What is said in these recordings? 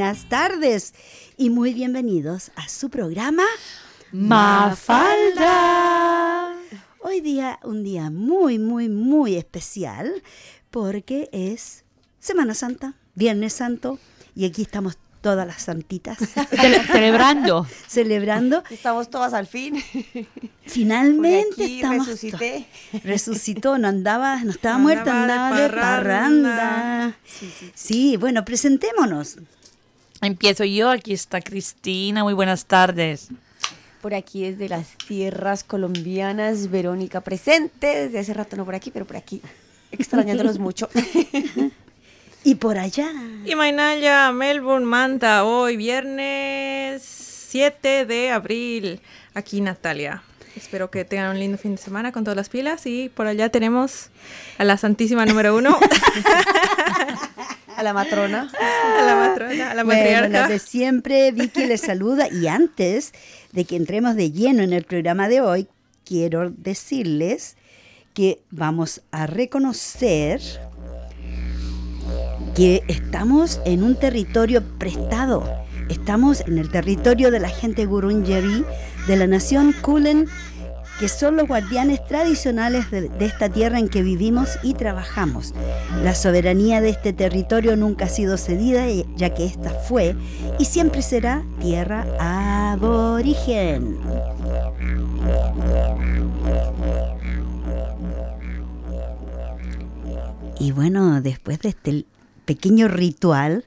buenas tardes y muy bienvenidos a su programa Mafalda. Hoy día un día muy, muy, muy especial porque es Semana Santa, Viernes Santo y aquí estamos todas las santitas Cele- celebrando. celebrando. Estamos todas al fin. Finalmente aquí estamos resucité. Resucitó, no andaba, no estaba No muerta, andaba andaba de de parranda. parranda. Sí, bueno, presentémonos. Empiezo yo, aquí está Cristina, muy buenas tardes. Por aquí desde las tierras colombianas, Verónica presente. Desde hace rato no por aquí, pero por aquí. Extrañándolos mucho. Y por allá. Y Mainaya, Melbourne, Manta, hoy viernes 7 de abril. Aquí Natalia. Espero que tengan un lindo fin de semana con todas las pilas. Y por allá tenemos a la Santísima número uno, A la matrona. a la matrona, a la Bueno, matriarca. la de siempre, Vicky les saluda. Y antes de que entremos de lleno en el programa de hoy, quiero decirles que vamos a reconocer que estamos en un territorio prestado. Estamos en el territorio de la gente Gurunjabi de la nación Kulen, que son los guardianes tradicionales de, esta tierra en que vivimos y trabajamos. La soberanía de este territorio nunca ha sido cedida, eh, ya que esta fue y siempre será tierra aborigen. Y bueno, después de este pequeño ritual,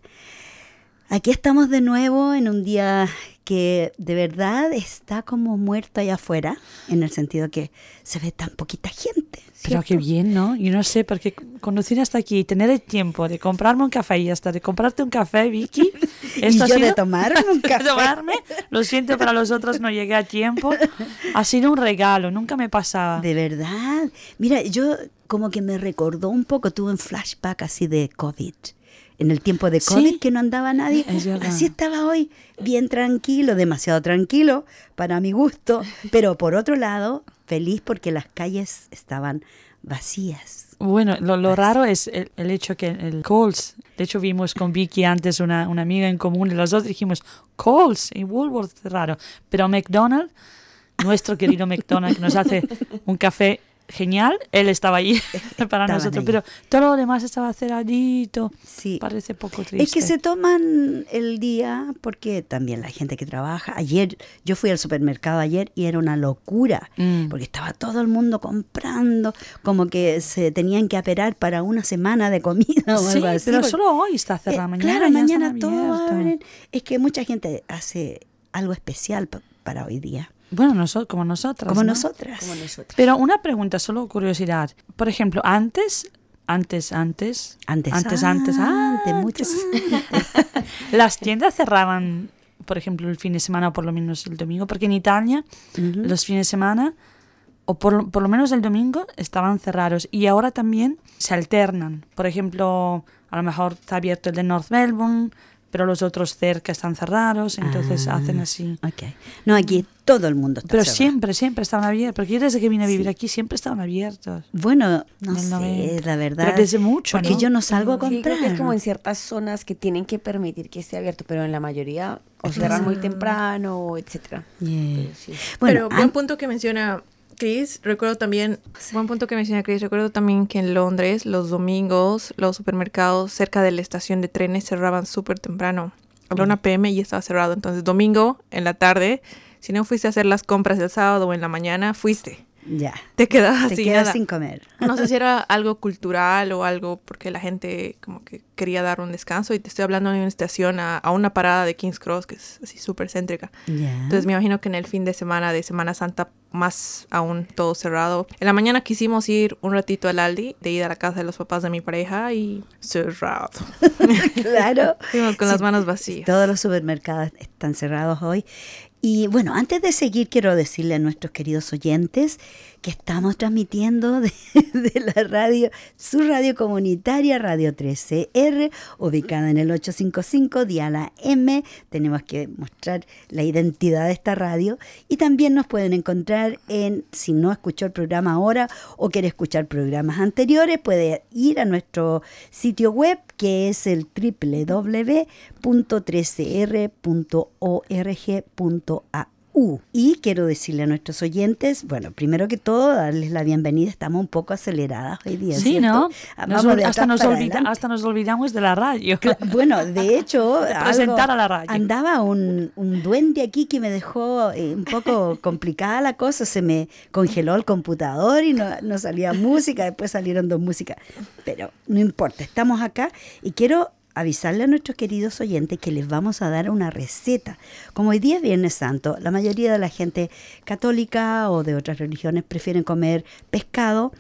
aquí estamos de nuevo en un día que de verdad está como muerto allá afuera, en el sentido que se ve tan poquita gente. Pero qué bien, ¿no? Yo no sé, porque conducir hasta aquí y tener el tiempo de comprarme un café y hasta de comprarte un café, Vicky, Y esto yo ha de sido... tomarme un café. tomarme, lo siento, para los otros no llegué a tiempo. Ha sido un regalo, nunca me pasaba. De verdad. Mira, yo como que me recordó un poco, tuve un flashback así de COVID. En el tiempo de Sí. COVID que no andaba nadie. Es. Así estaba hoy, bien tranquilo, demasiado tranquilo para mi gusto. Pero por otro lado, feliz porque las calles estaban vacías. Bueno, lo, lo raro es el, el hecho que el Coles, de hecho vimos con Vicky antes una, una amiga en común y los dos dijimos, Coles y Woolworth, raro. Pero McDonald's, nuestro querido McDonald's, que nos hace un café genial, él estaba allí para nosotros, allí. pero todo lo demás estaba cerradito. Sí. Parece poco triste. Es que se toman el día porque también la gente que trabaja. Ayer, yo fui al supermercado ayer y era una locura, Mm. porque estaba todo el mundo comprando, como que se tenían que aperar para una semana de comida o Sí, algo así. pero porque- solo hoy está Eh, cerrado. mañana claro, mañana todo abren. Es que mucha gente hace algo especial pa- para hoy día, Bueno, nosotros, como nosotras. como ¿no? nosotras. Como nosotros. Pero una pregunta, solo curiosidad. Por ejemplo, antes, antes, antes, Antes, antes, antes, antes, mucho las tiendas cerraban, por ejemplo, el fin de semana o por lo menos el domingo, porque en Italia los fines de semana o por, lo- por lo menos el domingo estaban cerrados y ahora también se alternan. Por ejemplo, a lo mejor está abierto el de North Melbourne, pero los otros cerca están cerrados, entonces Ah, hacen así. Ok. No, aquí todo el mundo está Pero cerrado. siempre, siempre estaban abiertos, porque yo desde que vine a vivir aquí siempre estaban abiertos. Bueno, no sé, 90. la verdad. Pero desde mucho, Porque ¿no? yo no salgo a Sí, comprar. creo que es como en ciertas zonas que tienen que permitir que esté abierto, pero en la mayoría o cierran muy temprano, etcétera. Yeah. Pero sí. Bueno, Pero buen punto que menciona Chris, recuerdo también, buen punto que menciona Chris, recuerdo también que en Londres los domingos los supermercados cerca de la estación de trenes cerraban súper temprano. A 1 pm y estaba cerrado. Entonces domingo en la tarde, si no fuiste a hacer las compras el sábado o en la mañana, fuiste. Ya. Te quedabas Te sin quedas nada. sin comer. No sé si era algo cultural o algo porque la gente como que quería dar un descanso y te estoy hablando de una estación a, a una parada de King's Cross que es así súper céntrica. Ya. Entonces me imagino que en el fin de semana de Semana Santa más aún todo cerrado. En la mañana quisimos ir un ratito al Aldi, de ir a la casa de los papás de mi pareja y cerrado. claro. Fuimos con Sí, las manos vacías. Todos los supermercados están cerrados hoy. Y bueno, antes de seguir, quiero decirle a nuestros queridos oyentes que estamos transmitiendo de, de la radio, su radio comunitaria, Radio 13R, ubicada en el 855 Diala M. Tenemos que mostrar la identidad de esta radio. Y también nos pueden encontrar en, si no escuchó el programa ahora o quiere escuchar programas anteriores, puede ir a nuestro sitio web que es el www.13r.org.au. Y quiero decirle a nuestros oyentes, bueno, primero que todo, darles la bienvenida. Estamos un poco aceleradas hoy día. Sí, ¿cierto? ¿no? Nos- de hasta, nos para olvida- adelante. hasta nos olvidamos de la radio. Bueno, de hecho, presentar algo- a la radio. andaba un, un duende aquí que me dejó eh, un poco complicada la cosa. Se me congeló el computador y no, no salía música. Después salieron dos músicas. Pero no importa, estamos acá y quiero avisarle a nuestros queridos oyentes que les vamos a dar una receta. Como hoy día es Viernes Santo, la mayoría de la gente católica o de otras religiones prefieren comer pescado.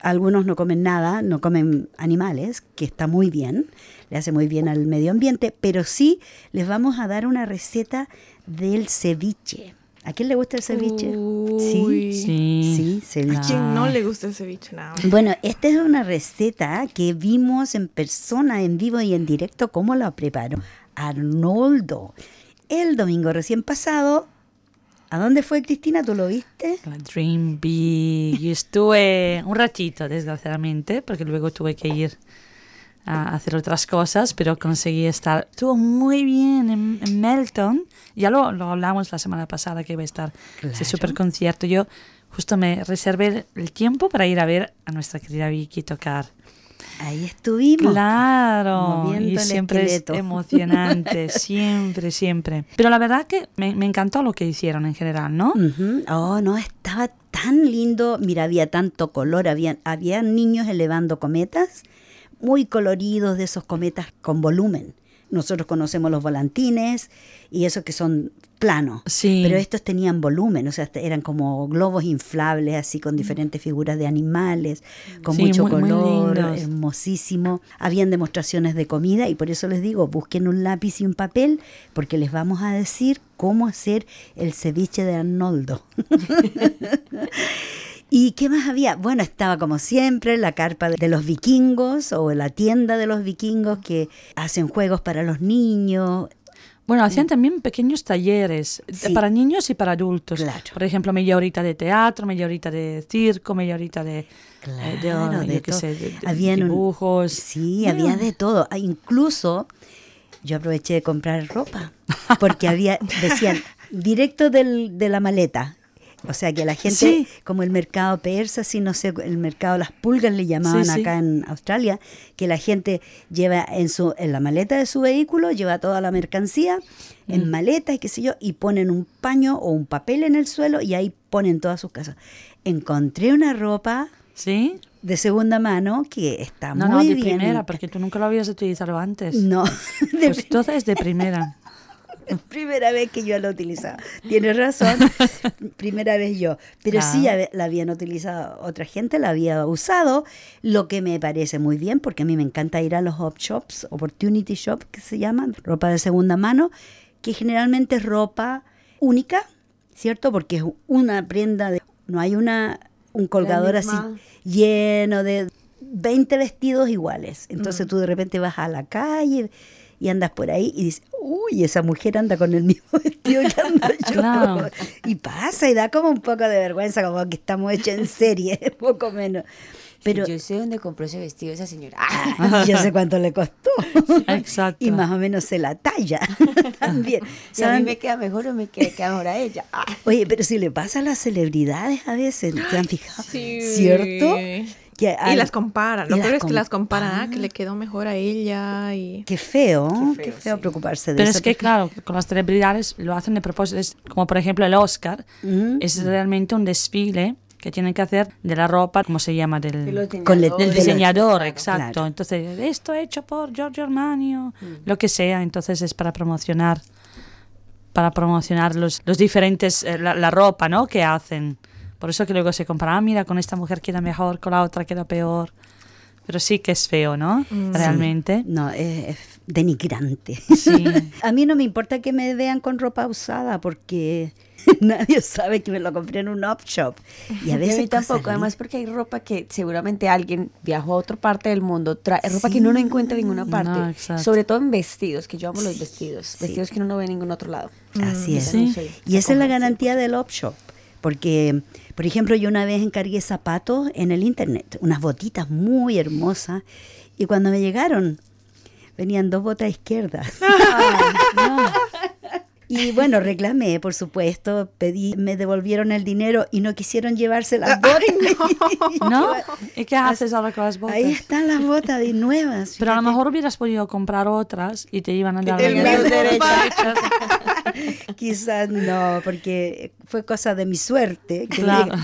Algunos no comen nada, no comen animales, que está muy bien, le hace muy bien al medio ambiente, pero sí les vamos a dar una receta del ceviche. ¿A quién le gusta el ceviche? Uy. Sí. Sí, ceviche. ¿A quién no le gusta el ceviche? Nada. Bueno, esta es una receta que vimos en persona, en vivo y en directo, cómo la preparó Arnoldo. El domingo recién pasado, ¿a dónde fue Cristina? ¿Tú lo viste? La Dream Big. Yo estuve un ratito, desgraciadamente, porque luego tuve que ir a hacer otras cosas, pero conseguí estar. Estuvo muy bien en, en Melton. Ya lo, lo hablamos la semana pasada que iba a estar ese Claro. super concierto. Yo justo me reservé el tiempo para ir a ver a nuestra querida Vicky tocar. Ahí estuvimos. Claro, y siempre es emocionante, siempre, siempre. Pero la verdad que me, me encantó lo que hicieron en general, ¿no? Ujú. Oh, no, estaba tan lindo. Mira, había tanto color, había, había niños elevando cometas, muy coloridos de esos cometas con volumen. Nosotros conocemos los volantines y esos que son planos. Sí. Pero estos tenían volumen, o sea, eran como globos inflables, así con diferentes figuras de animales, con Sí, mucho muy- color, hermosísimo. Habían demostraciones de comida y por eso les digo, busquen un lápiz y un papel, porque les vamos a decir cómo hacer el ceviche de Arnoldo. ¿Y qué más había? Bueno, estaba como siempre la carpa de los vikingos o la tienda de los vikingos que hacen juegos para los niños. Bueno, hacían también pequeños talleres Sí. para niños y para adultos. Claro. Por ejemplo, media horita de teatro, media horita de circo, media horita de, eh, de, Claro, de qué todo. sé, de- de Habían un- dibujos. Sí, había de todo. Ah, Incluso yo aproveché de comprar ropa porque había, decían, directo del, de la maleta. O sea que la gente, Sí. como el mercado persa, sí, no sé, el mercado las pulgas le llamaban Sí, sí. acá en Australia, que la gente lleva en su en la maleta de su vehículo, lleva toda la mercancía en Mm. maleta y qué sé yo, y ponen un paño o un papel en el suelo y ahí ponen todas sus casas. Encontré una ropa ¿Sí? de segunda mano que está No, muy no, de bien. primera, porque tú nunca lo habías utilizado antes. No, de Pues entonces de primera. primera vez que yo la utilizaba. Tienes razón, primera vez yo. Pero sí la habían utilizado, otra gente la había usado, lo que me parece muy bien, porque a mí me encanta ir a los op shops, opportunity shop que se llaman, ropa de segunda mano, que generalmente es ropa única, ¿cierto? Porque es una prenda de... No hay una un colgador así lleno de 20 vestidos iguales. Mm. Entonces tú de repente vas a la calle y andas por ahí y dices, uy, esa mujer anda con el mismo vestido que ando yo. Claro. Y pasa y da como un poco de vergüenza, como que estamos hechos en serie, poco menos. Pero Yo sé dónde compró ese vestido esa señora. ah, yo sé cuánto le costó. Exacto. Y más o menos sé la talla también. Si a mí me queda mejor o me queda, queda mejor a ella. Ah. Oye, pero si le pasa a las celebridades a veces, ¿te han fijado? Sí. ¿Cierto? Que Y las comparan. y Lo peor es que las comparan. ah, que le quedó mejor a ella y... Qué feo, qué Qué feo, sí. preocuparse de Pero eso. es que, claro, con las celebridades lo hacen de propósito. Es como, por ejemplo, el Oscar. Ujú. Es realmente un desfile que tienen que hacer de la ropa, ¿cómo se llama? Del, Con del Del diseñador, Claro. exacto. Claro. Entonces, esto hecho por Giorgio Armani o lo que sea. Entonces es para promocionar para promocionar los, los diferentes, eh, la, la ropa, ¿no? Que hacen. Por eso que luego se compara, ah, mira, con esta mujer queda mejor, con la otra queda peor. pero sí que es feo, ¿no? Realmente. No, es, es denigrante. Sí. A mí no me importa que me vean con ropa usada porque nadie sabe que me lo compré en un op shop. Y a Y a veces mí tampoco, cosas además porque hay ropa que seguramente alguien viajó a otra parte del mundo, trae ropa que uno no encuentra en ninguna No, parte, exacto. sobre todo en vestidos, que yo amo los vestidos, Sí. vestidos que uno no ve en ningún otro lado. Así es. Sí. soy- Y esa es la garantía del op shop. Porque, por ejemplo, yo una vez encargué zapatos en el internet, unas botitas muy hermosas, y cuando me llegaron, venían dos botas izquierdas. Y bueno, reclamé, por supuesto, pedí, me devolvieron el dinero y no quisieron llevarse las botas. ¿No? ¿Y qué haces ahora con las botas? Ahí están las botas de nuevas. Pero a lo fíjate. mejor hubieras podido comprar otras y te iban a dar El derechas. Quizás no, porque fue cosa de mi suerte. que Claro.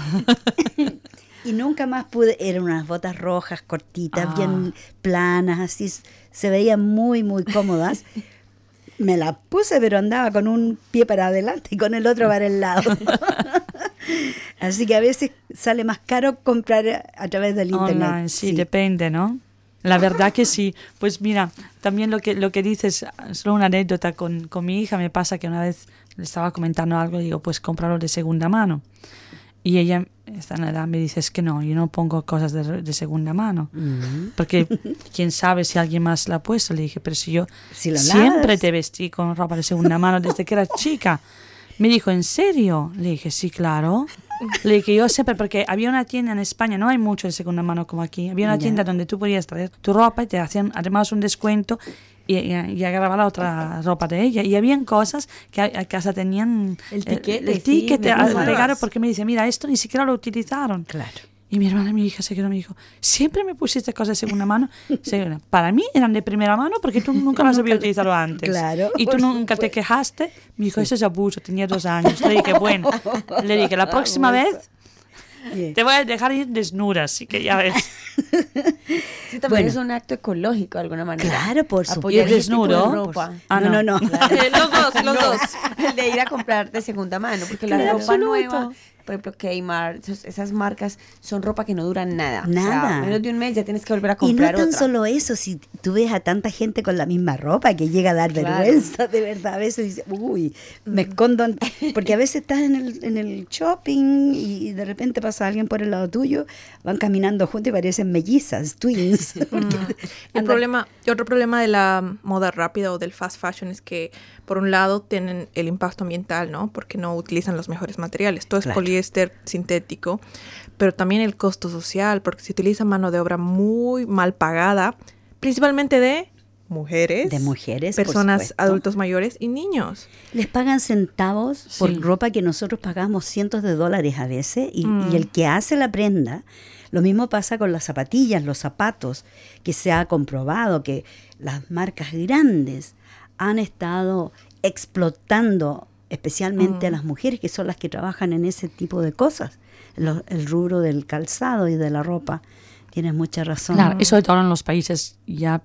me- y nunca más pude, eran unas botas rojas, cortitas, Ah. bien planas, así, se veían muy, muy cómodas. Me las puse, pero andaba con un pie para adelante y con el otro para el lado. Así que a veces sale más caro comprar a través del internet. Online, sí, depende, ¿no? La verdad que sí. Pues mira, también lo que, lo que dices, solo una anécdota con, con mi hija, me pasa que una vez le estaba comentando algo y digo, pues cómpralo de segunda mano. Y ella, está en edad, me dice, es que no, yo no pongo cosas de, de segunda mano. Mm. Porque quién sabe si alguien más la ha puesto. Le dije, pero si yo Si siempre te vestí con ropa de segunda mano desde que era chica. Me dijo, ¿en serio? Le dije, sí, claro. Le dije, yo siempre, porque había una tienda en España, no hay mucho de segunda mano como aquí, había una tienda donde tú podías traer tu ropa y te hacían además un descuento y, y, y agarraba la otra ropa de ella. Y habían cosas que a, a casa tenían El eh, tiquete, el sí, tiquete pegado porque me dice, mira, esto ni siquiera lo utilizaron. Claro. Y mi hermana y mi hija se quedó y me dijo, siempre me pusiste cosas de segunda mano. Para mí eran de primera mano porque tú nunca las habías utilizado antes. Claro, Y tú nunca te quejaste. Me dijo, eso es abuso, tenía dos años. Le dije, bueno, le dije, la próxima vez te voy a dejar ir desnuda, así que ya ves. Sí, también Bueno. es un acto ecológico de alguna manera. Claro, por Apoyar supuesto. ¿Y de desnudo? ropa. Ah, no, no, no. Eh, los dos, los dos. El de ir a comprar de segunda mano, porque la Claro. ropa Absoluto. nueva, por ejemplo, Kmart, esas marcas son ropa que no duran nada. O sea, Nada. menos de un mes ya tienes que volver a Y no comprar tan otra. solo eso, si tú ves a tanta gente con la misma ropa que llega a dar Claro. vergüenza, de verdad, a veces dices, uy, me escondo, en-". porque a veces estás en el, en el shopping y de repente pasa alguien por el lado tuyo, van caminando juntos y parecen mellizas, twins. porque El problema, otro problema de la moda rápida o del fast fashion es que, por un lado, tienen el impacto ambiental, ¿no? Porque no utilizan los mejores materiales. Todo es Claro. poliéster sintético, pero también el costo social, porque se utiliza mano de obra muy mal pagada, principalmente de mujeres, De mujeres, personas adultos mayores y niños. Les pagan centavos por ropa que nosotros pagamos cientos de dólares a veces y, Mm. y el que hace la prenda, lo mismo pasa con las zapatillas, los zapatos, que se ha comprobado que las marcas grandes han estado explotando especialmente a las mujeres que son las que trabajan en ese tipo de cosas, lo- el rubro del calzado y de la ropa. Tienes mucha razón. Claro, y sobre todo en los países ya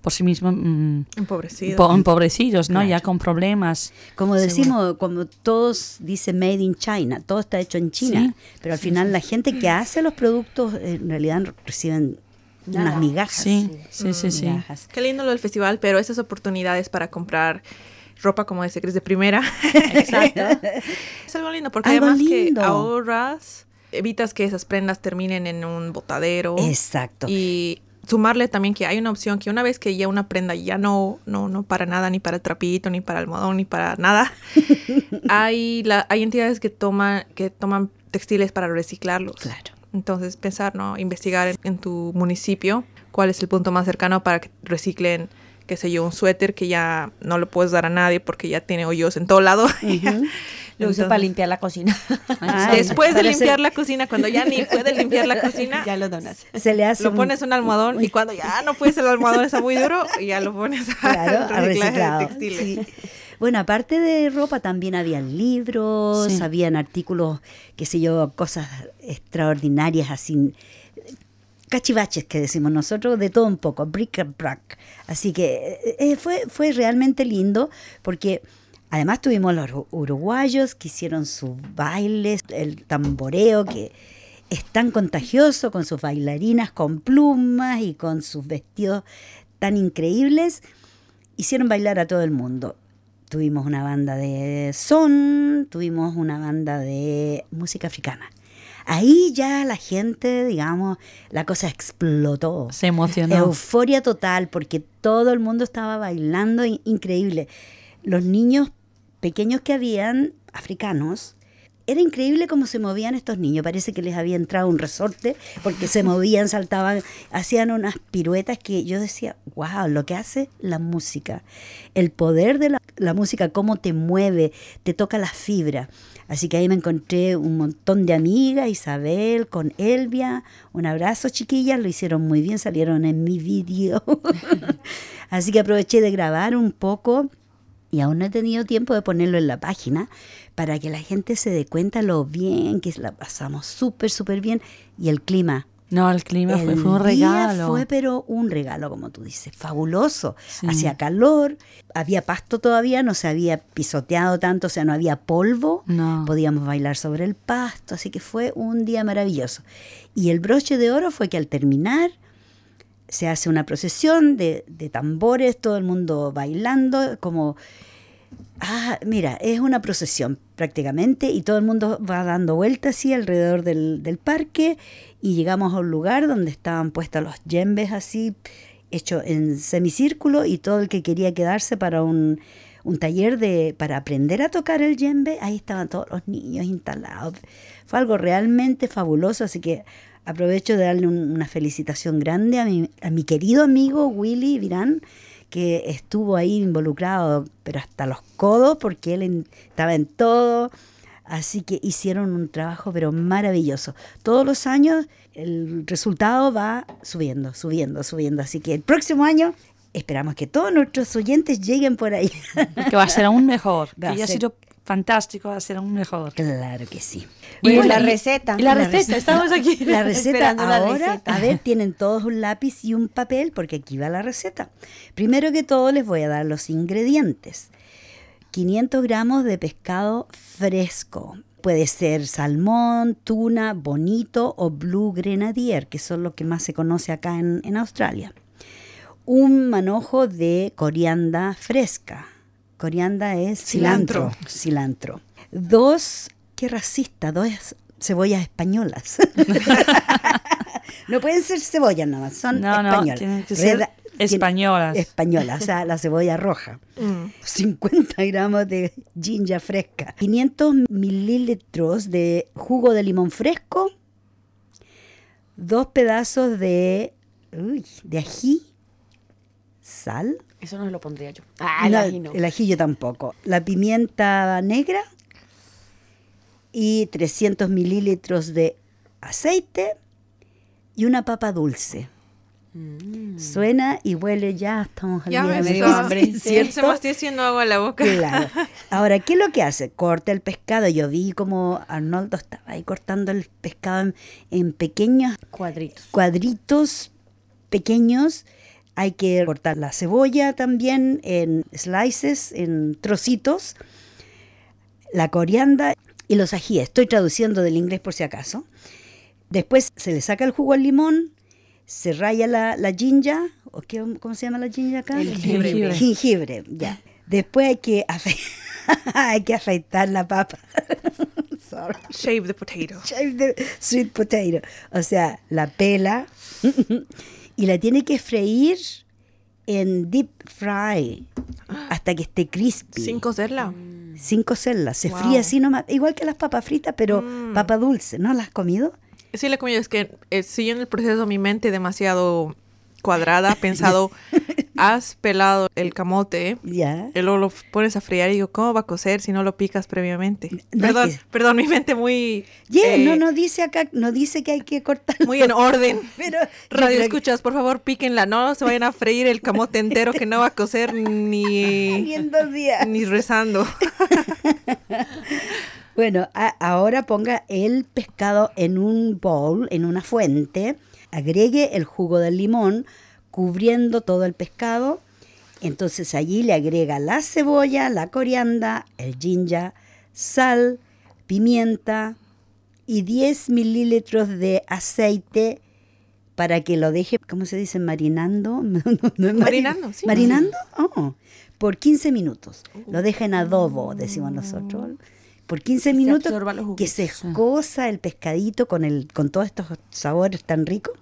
por sí mismos mm, Empobrecidos. po- empobrecidos, ¿no? Claro. Ya con problemas. Como decimos, como todos dicen made in China, todo está hecho en China, Sí, pero al final la gente que hace los productos en realidad reciben unas Nada. migajas. Sí, sí, sí, sí. migajas. Qué lindo lo del festival, pero esas oportunidades para comprar ropa, como dice Cris, de primera. Exacto. Es algo lindo, porque Algo además lindo. que ahorras, evitas que esas prendas terminen en un botadero. Exacto. Y sumarle también que hay una opción que una vez que ya una prenda ya no, no, no para nada, ni para el trapito, ni para almohadón, ni para nada, hay, la, hay entidades que toman, que toman textiles para reciclarlos. Claro. Entonces, pensar, ¿no? Investigar en, en tu municipio cuál es el punto más cercano para que reciclen, qué sé yo, un suéter que ya no lo puedes dar a nadie porque ya tiene hoyos en todo lado. Lo uso para limpiar la cocina. Ay, Después de limpiar la cocina, cuando ya ni puedes limpiar la cocina, ya lo donas. Se le hace lo un- pones un almohadón y cuando ya no puedes el almohadón está muy duro, y ya lo pones a, Claro, a reciclaje de textiles. sí. Bueno, aparte de ropa también habían libros, Sí. habían artículos, qué sé yo, cosas extraordinarias así, cachivaches que decimos nosotros, de todo un poco, bric and brac. Así que eh, eh, fue, fue realmente lindo porque además tuvimos los uru- uruguayos que hicieron sus bailes, el tamboreo, que es tan contagioso con sus bailarinas con plumas y con sus vestidos tan increíbles. Hicieron bailar a todo el mundo. Tuvimos una banda de son, tuvimos una banda de música africana. Ahí ya la gente, digamos, la cosa explotó. Se emocionó. Euforia total, porque todo el mundo estaba bailando in- increíble. Los niños pequeños que habían, africanos, era increíble cómo se movían estos niños. Parece que les había entrado un resorte, porque se movían, saltaban, hacían unas piruetas que yo decía, wow, lo que hace la música. El poder de la, música, cómo te mueve, te toca la fibra. Así que ahí me encontré un montón de amigas, Isabel, con Elvia. Un abrazo, chiquillas, lo hicieron muy bien, salieron en mi vídeo. Así que aproveché de grabar un poco y aún no he tenido tiempo de ponerlo en la página para que la gente se dé cuenta lo bien que la pasamos, súper, súper bien. Y el clima. No, el clima fue, el fue un día regalo. Fue pero un regalo, como tú dices, fabuloso. Sí. Hacía calor, había pasto todavía, no se había pisoteado tanto, o sea, no había polvo. No. Podíamos bailar sobre el pasto, así que fue un día maravilloso. Y el broche de oro fue que al terminar se hace una procesión de, tambores, todo el mundo bailando, como... Ah, mira, es una procesión prácticamente y todo el mundo va dando vueltas así alrededor del, parque y llegamos a un lugar donde estaban puestos los yembes así, hechos en semicírculo y todo el que quería quedarse para un, un taller de para aprender a tocar el yembe, ahí estaban todos los niños instalados. Fue algo realmente fabuloso, así que aprovecho de darle un- una felicitación grande a mi, a mi querido amigo Willy Virán, que estuvo ahí involucrado, pero hasta los codos, porque él en- estaba en todo. Así que hicieron un trabajo, pero maravilloso. Todos los años el resultado va subiendo, subiendo, subiendo. Así que el próximo año esperamos que todos nuestros oyentes lleguen por ahí. Que va a ser aún mejor. Va que ya fantástico, va a ser aún mejor. claro que sí. Y Bueno, la y- receta. y la La receta, receta. estamos aquí. La receta la ahora, receta. a ver, tienen todos un lápiz y un papel porque aquí va la receta. Primero que todo les voy a dar los ingredientes. 500 gramos de pescado fresco. Puede ser salmón, tuna, bonito o blue grenadier, que son los que más se conoce acá en, en Australia. Un manojo de corianda fresca. Corianda es cilantro. Cilantro. Dos, qué racista, dos cebollas españolas. no pueden ser cebollas nada más, son No, españolas. tienen que ser Reda- españolas. Españolas, o sea, la cebolla roja. Mm. 50 gramos de ginger fresca, 500 mililitros de jugo de limón fresco, dos pedazos de, uy, de ají, sal, Eso no lo pondría yo. Ah, no, el ají no. el ají yo tampoco, la pimienta negra y 300 mililitros de aceite y una papa dulce. Mm. Suena y huele ya, estamos al Ya día me hambre. ¿cierto? Se me está haciendo agua en la boca. Claro. Ahora, ¿qué es lo que hace? Corta el pescado. Yo vi como Arnoldo estaba ahí cortando el pescado en, en pequeños Cuadritos. cuadritos pequeños. Hay que cortar la cebolla también en slices, en trocitos. La corianda y los ajíes. Estoy traduciendo del inglés por si acaso. Después se le saca el jugo al limón, se raya la, la ginger, ¿o qué, ¿cómo se llama la ginger acá? El jengibre. Jengibre, ya. Después hay que, afe- hay que afeitar la papa. Sorry. Shave the potato. Shave the sweet potato. O sea, la pela y la tiene que freír en deep fry hasta que esté crispy. Sin cocerla. Sin cocerla. Se Wow. fríe así nomás. Igual que las papas fritas, pero Mm. papa dulce. ¿No las has comido? Sí, la comida es que eh, siguiendo el proceso, mi mente demasiado cuadrada, pensado, has pelado el camote, Ya. y luego lo pones a friar y digo, ¿cómo va a cocer si no lo picas previamente? No, perdón, que- perdón, mi mente muy... Yeah, eh, no, no dice acá, no dice que hay que cortar. Muy en orden. Pero Radio escuchas, por favor, píquenla. No se vayan a freír el camote entero que no va a cocer Ni ni, en dos días. ni rezando. Bueno, a- ahora ponga el pescado en un bowl, en una fuente, agregue el jugo del limón cubriendo todo el pescado. Entonces allí le agrega la cebolla, la corianda, el ginger, sal, pimienta y 10 mililitros de aceite para que lo deje, ¿cómo se dice? Marinando. No, no, no es mari- Marinando, sí. Marinando, oh, por 15 minutos. Lo deja en adobo, decimos nosotros. Por 15 se minutos que se escoza el pescadito con, el, con todos estos sabores tan ricos.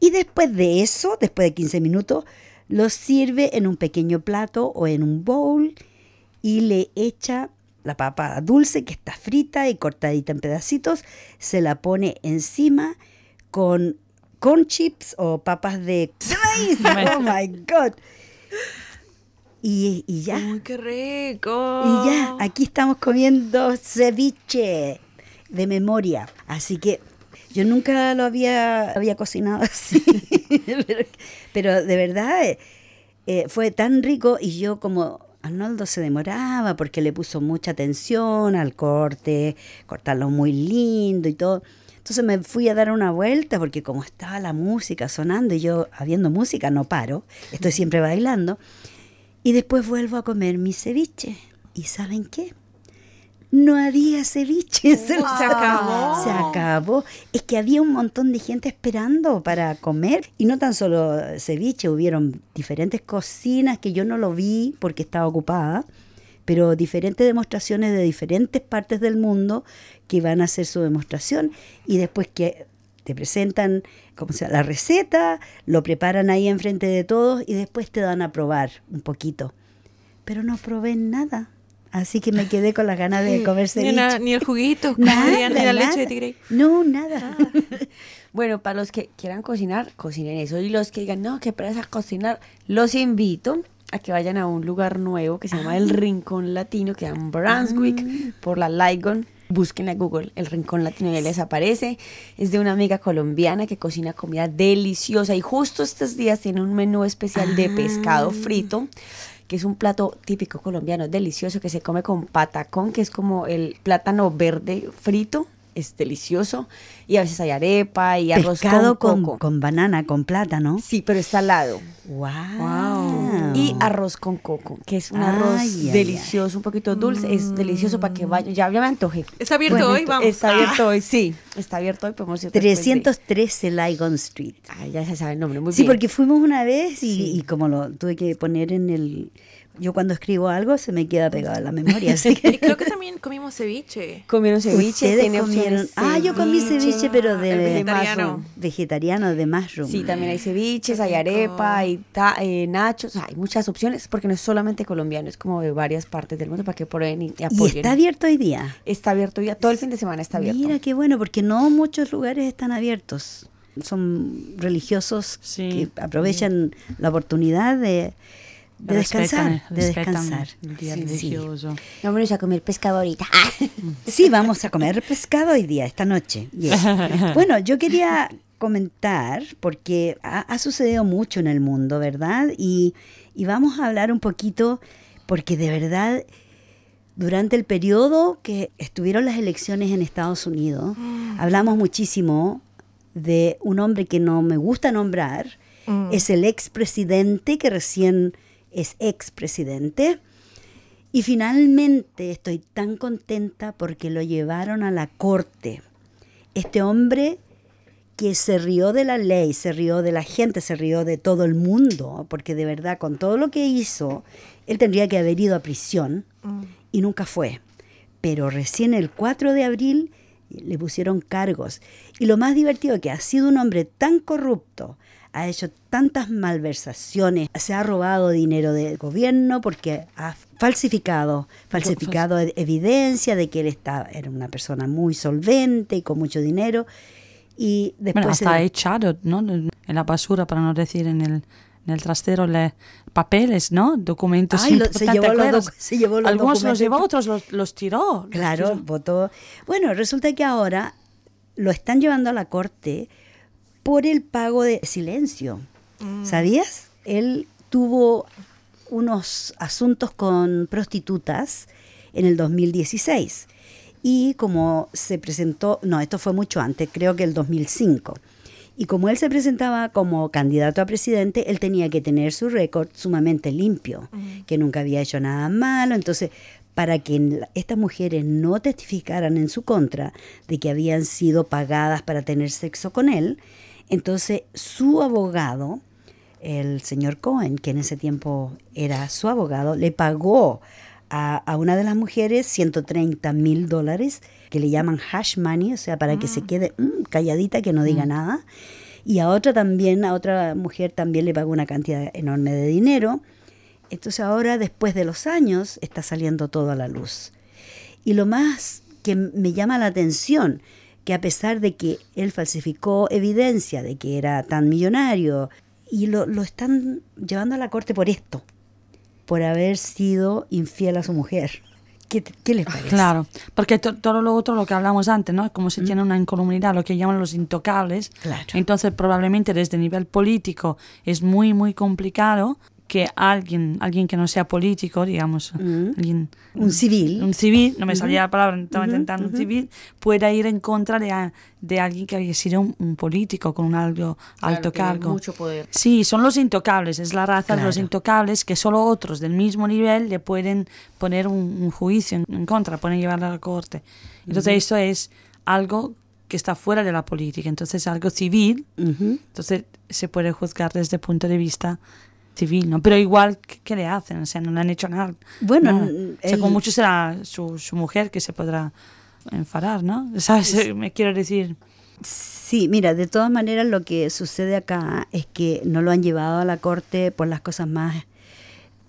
Y después de eso, después de 15 minutos, lo sirve en un pequeño plato o en un bowl y le echa la papa dulce que está frita y cortadita en pedacitos, se la pone encima con corn chips o papas de maíz. Oh my god. Y, y ya. Uy, qué rico. Y ya, aquí estamos comiendo ceviche de memoria. Así que yo nunca lo había, había cocinado así. pero, pero de verdad eh, eh, fue tan rico y yo como Arnoldo se demoraba porque le puso mucha atención al corte, cortarlo muy lindo y todo. Entonces me fui a dar una vuelta porque como estaba la música sonando y yo habiendo música no paro, estoy siempre bailando. Y después vuelvo a comer mi ceviche. ¿Y saben qué? No había ceviche. Se, se acabó. Se acabó. Es que había un montón de gente esperando para comer. Y no tan solo ceviche, hubieron diferentes cocinas que yo no lo vi porque estaba ocupada, pero diferentes demostraciones de diferentes partes del mundo que iban a hacer su demostración. Y después que te presentan como sea, la receta, lo preparan ahí enfrente de todos y después te dan a probar un poquito. Pero no probé nada. Así que me quedé con las ganas de comer Ni, una- ni el juguito, Nada, ni la leche de tigre. No, nada. Bueno, para los que quieran cocinar, cocinen eso. Y los que digan, no, qué pereza cocinar, los invito a que vayan a un lugar nuevo que se llama El Rincón Latino, que en Brunswick, por la Lygon. Busquen a Google El Rincón Latino y ahí les aparece. Es de una amiga colombiana que cocina comida deliciosa y justo estos días tiene un menú especial de pescado frito que es un plato típico colombiano delicioso que se come con patacón, que es como el plátano verde frito, es delicioso. Y a veces hay arepa y arroz Pescado con con, coco. con banana, con plátano. Sí, pero es salado. Wow. Y arroz con coco, que es un Ay, arroz ay, delicioso, un poquito dulce, es delicioso para que vayan. Ya, ya me antojé. ¿Está abierto hoy? Vamos. Está Ah. abierto hoy, sí. Está abierto hoy, podemos ir después de- 313 Lygon Street. Ay, ya se sabe el nombre, muy Sí, bien. porque fuimos una vez y, Sí. y como lo tuve que poner en el... Yo cuando escribo algo se me queda pegado en la memoria, así que... Creo que también comimos ceviche. Comieron ceviche, Ustedes comieron... Ah, yo comí ceviche, pero de... Vegetariano. Vegetariano, de mushroom. Sí, también hay ceviches, hay arepa, hay ta- eh, nachos, hay muchas opciones porque no es solamente colombiano, es como de varias partes del mundo para que prueben y, y Y apoyen. está abierto hoy día. Está abierto ya, todo el fin de semana está abierto. Mira qué bueno, porque no muchos lugares están abiertos. Son religiosos Sí. que aprovechan la oportunidad de, de descansar, de descansar. el día Sí, sí. religioso. Vámonos a comer pescado ahorita. Sí, vamos a comer pescado hoy día, esta noche. Yes. Bueno, yo quería comentar, porque ha, ha sucedido mucho en el mundo, ¿verdad? Y, y vamos a hablar un poquito, porque de verdad, durante el periodo que estuvieron las elecciones en Estados Unidos, hablamos muchísimo de un hombre que no me gusta nombrar, Mm. es el expresidente que recién es expresidente. Y finalmente estoy tan contenta porque lo llevaron a la corte. Este hombre que se rió de la ley, se rió de la gente, se rió de todo el mundo, porque de verdad con todo lo que hizo, él tendría que haber ido a prisión y nunca fue. Pero recién el 4 de abril le pusieron cargos. Y lo más divertido que ha sido un hombre tan corrupto, ha hecho tantas malversaciones, se ha robado dinero del gobierno porque ha falsificado, falsificado evidencia de que él estaba, era una persona muy solvente y con mucho dinero. Y después Bueno, hasta se- echado, ¿no? En la basura, para no decir en el, en el trastero, le, papeles, ¿no? Documentos. Ay, lo- se llevó los ¿te acuerdas? docu- se llevó los Algunos los llevó, otros los, los tiró. los Claro, tiró. votó. Bueno, resulta que ahora lo están llevando a la corte por el pago de silencio. ¿Sabías? Él tuvo unos asuntos con prostitutas en el 2016. Y como se presentó, no, esto fue mucho antes, creo que el 2005. Y como él se presentaba como candidato a presidente, él tenía que tener su récord sumamente limpio, que nunca había hecho nada malo. Entonces, para que estas mujeres no testificaran en su contra de que habían sido pagadas para tener sexo con él. Entonces su abogado, el señor Cohen, que en ese tiempo era su abogado, le pagó a, a una de las mujeres 130 mil dólares, que le llaman hash money, o sea, para que se quede mm, calladita, que no diga nada. Y a otra también, a otra mujer también le pagó una cantidad enorme de dinero. Entonces ahora, después de los años, está saliendo todo a la luz. Y lo más que me llama la atención, que a pesar de que él falsificó evidencia de que era tan millonario, y lo, lo están llevando a la corte por esto, por haber sido infiel a su mujer. ¿Qué, qué les parece? Claro, porque to- todo lo otro, lo que hablamos antes, ¿no? Como si tiene una incolumnidad, lo que llaman los intocables. Claro. Entonces, probablemente desde el nivel político es muy, muy complicado que alguien, alguien que no sea político, digamos, Mm. alguien, Un civil. un civil, no me salía la palabra, estaba intentando un civil, pueda ir en contra de, a- de alguien que haya sido un, un político con un algo, alto tiene cargo. mucho poder. Sí, son los intocables, es la raza de los Claro. intocables que solo otros del mismo nivel le pueden poner un, un juicio en, en contra, pueden llevarla a la corte. Entonces eso es algo que está fuera de la política, entonces es algo civil, entonces se puede juzgar desde el punto de vista civil, ¿no? Pero igual, ¿qué, qué le hacen? O sea, no le han hecho nada. Bueno, nada. o sea, con mucho será su, su mujer que se podrá enfadar, ¿no? ¿Sabes? Me quiero decir... Sí, mira, de todas maneras lo que sucede acá es que no lo han llevado a la corte por las cosas más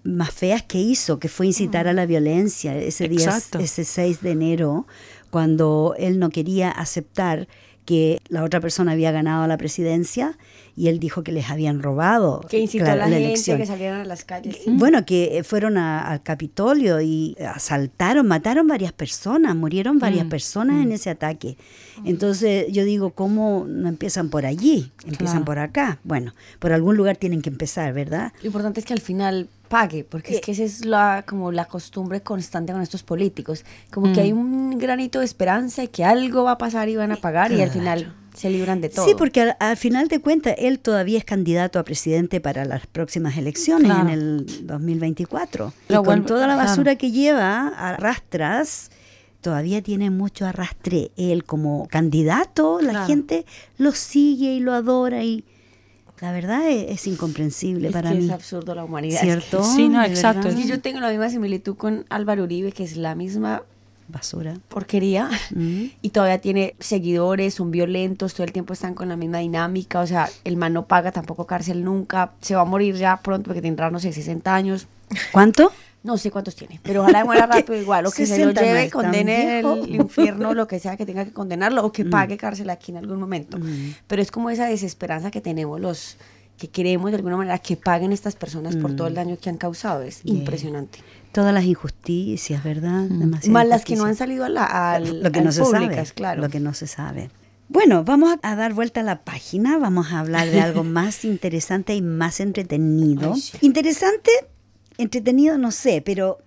más feas que hizo, que fue incitar a la violencia ese día, Exacto. ese 6 de enero, cuando él no quería aceptar que la otra persona había ganado la presidencia y él dijo que les habían robado Que incitó claro, a la, gente elección. que salieran a las calles. Bueno, que eh, fueron a- al Capitolio y asaltaron, mataron varias personas, murieron varias Mm, personas en ese ataque. Entonces yo digo, ¿cómo no empiezan por allí? Empiezan Claro. por acá. Bueno, por algún lugar tienen que empezar, ¿verdad? Lo importante es que al final pague, porque es que esa es la, como la costumbre constante con estos políticos. Como que hay un granito de esperanza y que algo va a pasar y van a pagar y al final se libran de todo. Sí, porque al, al final de cuentas él todavía es candidato a presidente para las próximas elecciones Claro. en el 2024. Pero y con toda la claro. basura que lleva, arrastras, todavía tiene mucho arrastre. Él como candidato, la Claro. gente lo sigue y lo adora y la verdad es, es incomprensible es para que mí. es absurdo la humanidad. ¿Cierto? Sí, no, ¿De exacto. verdad? Que yo tengo la misma similitud con Álvaro Uribe, que es la misma Basura. porquería Mm. y todavía tiene seguidores, son violentos, todo el tiempo están con la misma dinámica, o sea, el man no paga tampoco cárcel nunca, se va a morir ya pronto porque tendrá, no sé, 60 años, ¿Cuánto? no sé cuántos tiene, pero ojalá muera rápido igual, o que se lo 60 no lleve, condene el infierno, lo que sea que tenga que condenarlo, o que pague cárcel aquí en algún momento. Mm. Pero es como esa desesperanza que tenemos los que queremos de alguna manera que paguen estas personas por todo el daño que han causado, es Yeah. impresionante. Todas las injusticias, ¿verdad? Demasiadas Más las que no han salido a la, al, lo que al no se públicas, sabe, claro. lo que no se sabe. Bueno, vamos a dar vuelta a la página, vamos a hablar de algo más interesante y más entretenido. Ay, sí. Interesante, entretenido no sé, pero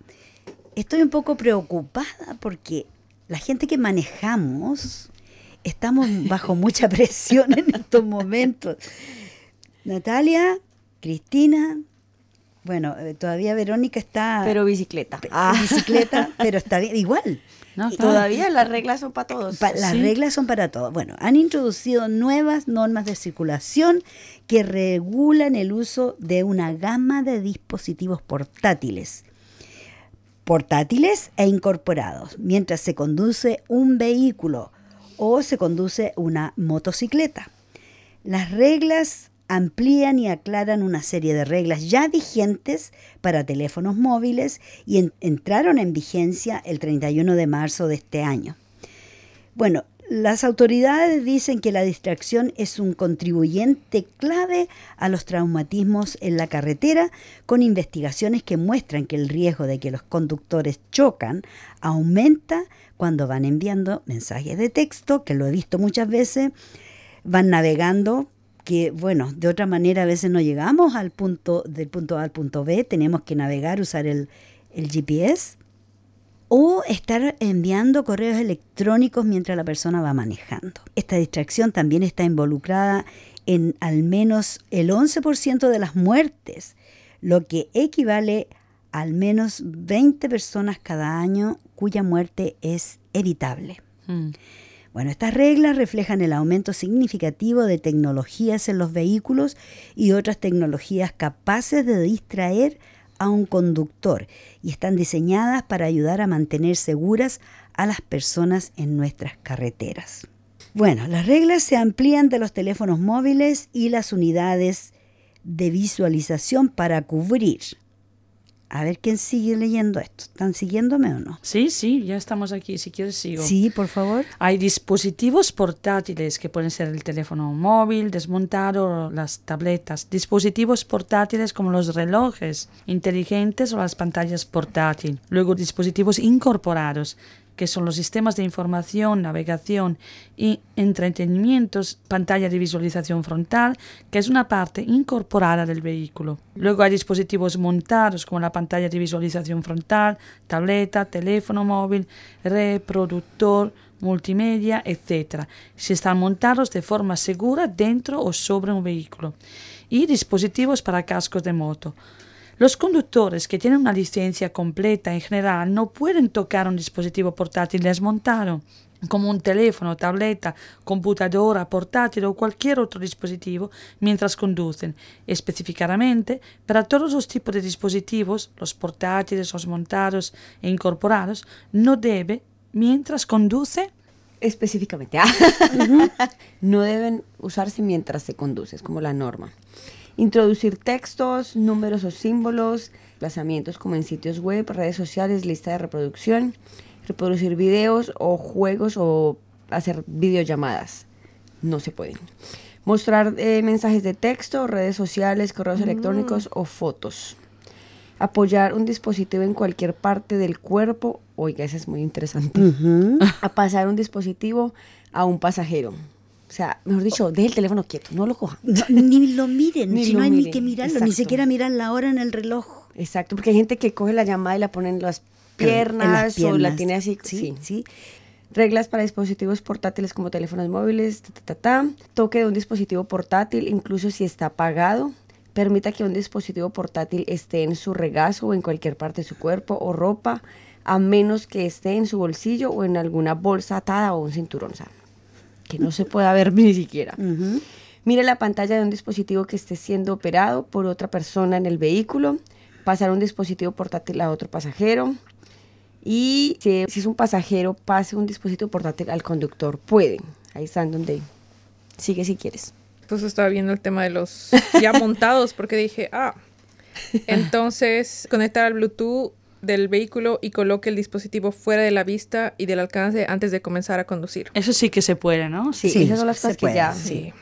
estoy un poco preocupada porque la gente que manejamos estamos bajo mucha presión en estos momentos. Natalia, Cristina, bueno, eh, todavía Verónica está Pero bicicleta. Ah. bicicleta, pero está bien, igual. No, todavía las reglas son para todos. Pa- las Sí. reglas son para todos. Bueno, han introducido nuevas normas de circulación que regulan el uso de una gama de dispositivos portátiles. Portátiles e incorporados, mientras se conduce un vehículo o se conduce una motocicleta. Las reglas amplían y aclaran una serie de reglas ya vigentes para teléfonos móviles y en- entraron en vigencia el 31 de marzo de este año. Bueno, las autoridades dicen que la distracción es un contribuyente clave a los traumatismos en la carretera, con investigaciones que muestran que el riesgo de que los conductores chocan aumenta cuando van enviando mensajes de texto, que lo he visto muchas veces, van navegando, que bueno, de otra manera a veces no llegamos al punto, del punto A al punto B, tenemos que navegar, usar el, el GPS o estar enviando correos electrónicos mientras la persona va manejando. Esta distracción también está involucrada en al menos el 11% de las muertes, lo que equivale al menos 20 personas cada año cuya muerte es evitable. Mm. Bueno, estas reglas reflejan el aumento significativo de tecnologías en los vehículos y otras tecnologías capaces de distraer a un conductor y están diseñadas para ayudar a mantener seguras a las personas en nuestras carreteras. Bueno, las reglas se amplían de los teléfonos móviles y las unidades de visualización para cubrir. A ver quién sigue leyendo esto. ¿Están siguiéndome o no? Sí, sí, ya estamos aquí. Si quieres, sigo. Sí, por favor. Hay dispositivos portátiles que pueden ser el teléfono móvil, desmontado, o las tabletas. Dispositivos portátiles como los relojes inteligentes o las pantallas portátiles. Luego dispositivos incorporados que son los sistemas de información, navegación y entretenimientos, pantalla de visualización frontal, que es una parte incorporada del vehículo. Luego hay dispositivos montados como la pantalla de visualización frontal, tableta, teléfono móvil, reproductor, multimedia, etc. Si están montados de forma segura dentro o sobre un vehículo. Y dispositivos para cascos de moto. Los conductores que tienen una licencia completa en general no pueden tocar un dispositivo portátil desmontado, como un teléfono, tableta, computadora, portátil o cualquier otro dispositivo mientras conducen. Específicamente, para todos los tipos de dispositivos, los portátiles, los montados e incorporados, no debe, mientras conduce, Específicamente. ah. no deben usarse mientras se conduce, es como la norma. Introducir textos, números o símbolos, desplazamientos como en sitios web, redes sociales, lista de reproducción, reproducir videos o juegos o hacer videollamadas. No se pueden. Mostrar eh, mensajes de texto, redes sociales, correos electrónicos o fotos. Apoyar un dispositivo en cualquier parte del cuerpo. Oiga, eso es muy interesante. A pasar un dispositivo a un pasajero. O sea, mejor dicho, deje el teléfono quieto, no lo coja. No, ni lo miren, Ni si lo no hay ni que mirarlo, ni siquiera mirar la hora en el reloj. Exacto, porque hay gente que coge la llamada y la pone en las piernas, En las o la tiene así. Sí, Sí, sí. Reglas para dispositivos portátiles como teléfonos móviles, ta, ta, ta, ta. Toque de un dispositivo portátil, incluso si está apagado. Permita que un dispositivo portátil esté en su regazo o en cualquier parte de su cuerpo o ropa, a menos que esté en su bolsillo o en alguna bolsa atada o un cinturón. Que no se pueda ver ni siquiera. Mire la pantalla de un dispositivo que esté siendo operado por otra persona en el vehículo. Pasar un dispositivo portátil a otro pasajero. Y si, si es un pasajero, pase un dispositivo portátil al conductor. Puede. Ahí están donde sigue si quieres. Pues estaba viendo el tema de los ya montados porque dije, ah, entonces conectar al Bluetooth del vehículo y coloque el dispositivo fuera de la vista y del alcance antes de comenzar a conducir. eso sí que se puede, ¿no? Sí, Sí, esas son las cosas que puede, ya. sí.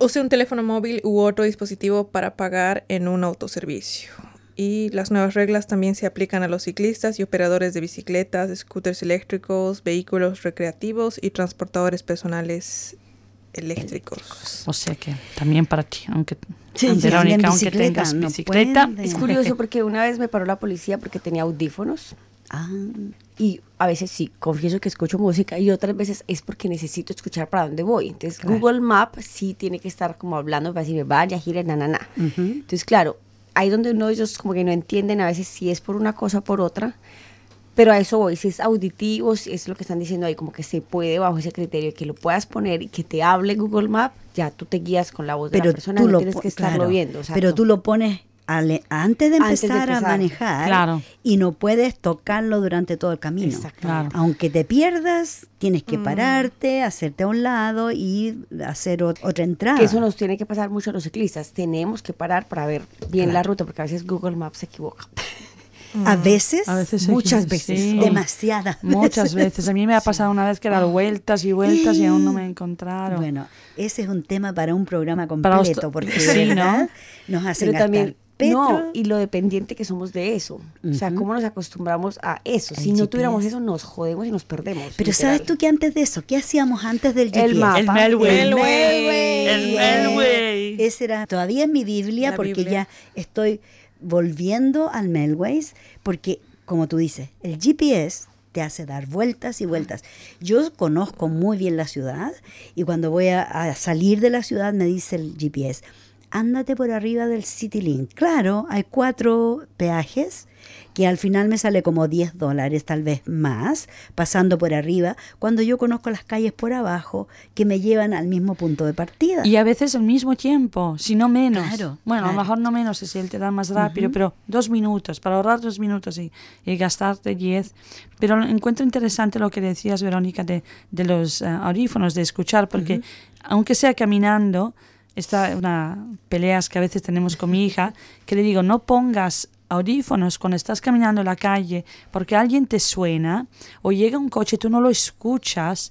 Use un teléfono móvil u otro dispositivo para pagar en un autoservicio. Y las nuevas reglas también se aplican a los ciclistas y operadores de bicicletas, scooters eléctricos, vehículos recreativos y transportadores personales eléctricos. O sea que también para ti, aunque, Sí, sí, Verónica, en aunque bicicleta, tengas no bicicleta. Es curioso porque una vez me paró la policía porque tenía audífonos. Ah, Y a veces sí, confieso que escucho música y otras veces es porque necesito escuchar para dónde voy. Entonces Claro. Google Maps sí tiene que estar como hablando para decirme vaya, gire, na, na, na. ujú. Entonces, claro, ahí donde uno ellos como que no entienden a veces si es por una cosa o por otra. Pero a eso voy, si es auditivo, si es lo que están diciendo ahí, como que se puede bajo ese criterio que lo puedas poner y que te hable Google Maps, ya tú te guías con la voz de la persona, tú no lo tienes que estarlo claro, viendo. Pero tú lo pones ale- antes de Antes de empezar a manejar Claro. y no puedes tocarlo durante todo el camino. Claro. Aunque te pierdas, tienes que pararte, hacerte a un lado y hacer ot- otra entrada. Que eso nos tiene que pasar mucho a los ciclistas. Tenemos que parar para ver bien la ruta, porque a veces Google Maps se equivoca. A veces, A veces muchas veces, sí. demasiadas muchas veces. A mí me ha pasado una vez que era vueltas y vueltas y aún no me encontraron. Bueno, ese es un tema para un programa completo, porque sí, ¿no? nos hacen Pero gastar también, petro. no, y lo dependiente que somos de eso. O sea, cómo nos acostumbramos a eso. El Si no GPS. tuviéramos eso, nos jodemos y nos perdemos. Pero literal. ¿sabes tú que antes de eso, qué hacíamos antes del GPS? El mapa. El Melway. El Melway. El Melway. Ese era todavía en mi Biblia La porque Biblia. ya estoy volviendo al Melways porque, como tú dices, el GPS te hace dar vueltas y vueltas. Yo conozco muy bien la ciudad y cuando voy a, salir de la ciudad me dice el GPS, ándate por arriba del CityLink. Claro, hay cuatro peajes que al final me sale como 10 dólares, tal vez más, pasando por arriba, cuando yo conozco las calles por abajo que me llevan al mismo punto de partida. Y a veces al mismo tiempo, si no menos. Claro, bueno, a lo mejor no menos si él te da más rápido, pero dos minutos, para ahorrar dos minutos y, y gastarte diez. Pero encuentro interesante lo que decías, Verónica, de, de los eh, audífonos, de escuchar, porque aunque sea caminando, esta una peleas que a veces tenemos con mi hija, que le digo, no pongas audífonos cuando estás caminando en la calle porque alguien te suena o llega un coche, tú no lo escuchas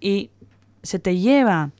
y se te lleva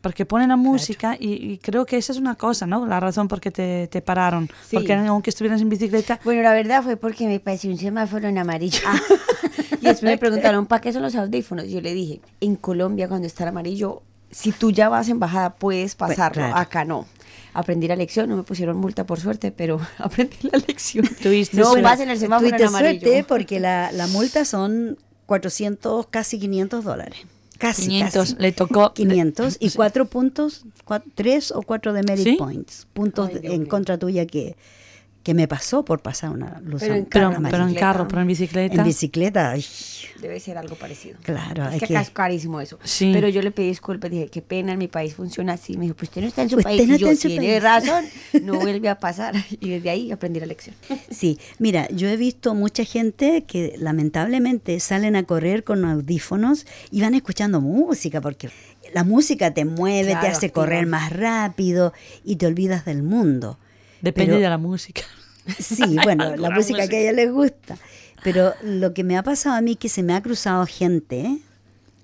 porque pone la música y, y creo que esa es una cosa, ¿no? La razón por qué te, te pararon. Sí. Porque aunque estuvieras en bicicleta, Bueno, la verdad fue porque me pareció un semáforo en amarillo. y después me preguntaron, ¿para qué son los audífonos? Yo le dije, en Colombia cuando está el amarillo, si tú ya vas en bajada puedes pasarlo, claro. acá no. Aprendí la lección, no me pusieron multa por suerte, pero aprendí la lección. Tuviste no suerte. vas en el semáforo en amarillo. suerte porque la, la multa son 400, casi 500 dólares. Casi, 500 casi. le tocó 500 y Sí. cuatro puntos, cua- tres o cuatro de merit ¿Sí? points, puntos Ay, de- en contra tuya que, que me pasó por pasar una luz Pero en pero, carro, pero en bicicleta. carro, pero en bicicleta. En bicicleta, ay, Debe ser algo parecido. Claro, Es que que- acá es carísimo eso. Sí. Pero yo le pedí disculpas, dije, qué pena, en mi país funciona así. Me dijo, pues usted no está en su Usted país. no y yo, tiene país. razón, no vuelve a pasar. Y desde ahí aprendí la lección. Sí, mira, yo he visto mucha gente que lamentablemente salen a correr con audífonos y van escuchando música porque la música te mueve, te hace correr más rápido y te olvidas del mundo. Depende Pero- de la música. Sí, bueno, la música que a ella les gusta. Pero lo que me ha pasado a mí que se me ha cruzado gente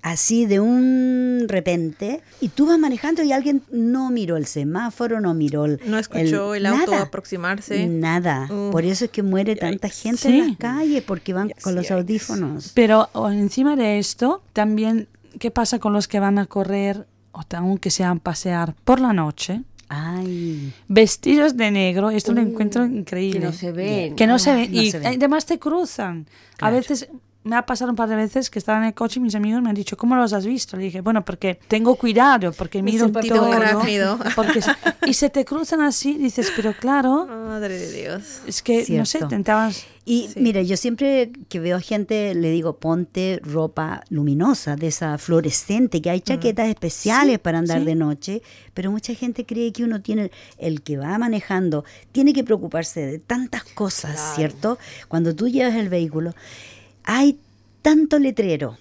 así de un repente y tú vas manejando y alguien no miró el semáforo, no miró el No escuchó el auto nada. aproximarse. Nada. Uf. Por eso es que muere tanta gente Sí. en las calles porque van con los Yikes. audífonos. Pero encima de esto, también, ¿qué pasa con los que van a correr o aunque sean pasear por la noche? Ay, Vestidos de negro, esto lo encuentro increíble. Que no se ven. Que no se Ah, ven. no y se ven. además te cruzan. A veces me ha pasado un par de veces que estaba en el coche y mis amigos me han dicho, ¿cómo los has visto? Le dije, bueno, porque tengo cuidado, porque Mi miro sentido todo. arácnido. Porque y se te cruzan así, dices, pero claro, Madre de Dios. es que, no sé, Cierto. intentabas... Y mira, yo siempre que veo gente le digo, ponte ropa luminosa, de esa fluorescente, que hay chaquetas especiales para andar sí. de noche, pero mucha gente cree que uno tiene, el que va manejando, tiene que preocuparse de tantas cosas, Claro. ¿cierto? Cuando tú llevas el vehículo, hay tanto letrero.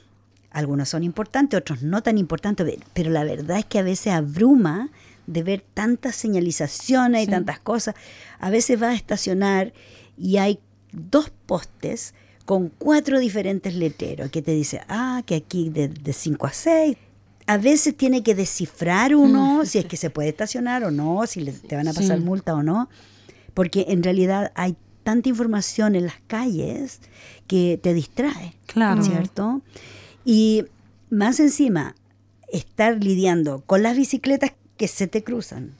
Algunos son importantes, otros no tan importantes, pe- pero la verdad es que a veces abruma de ver tantas señalizaciones y Sí. tantas cosas. A veces vas a estacionar y hay dos postes con cuatro diferentes letreros que te dice, ah, que aquí de 5 a 6. A veces tiene que descifrar uno si es que se puede estacionar o no, si le- te van a pasar Sí. multa o no, porque en realidad hay tanta información en las calles que te distrae, Claro. ¿cierto? Y más encima, estar lidiando con las bicicletas que se te cruzan,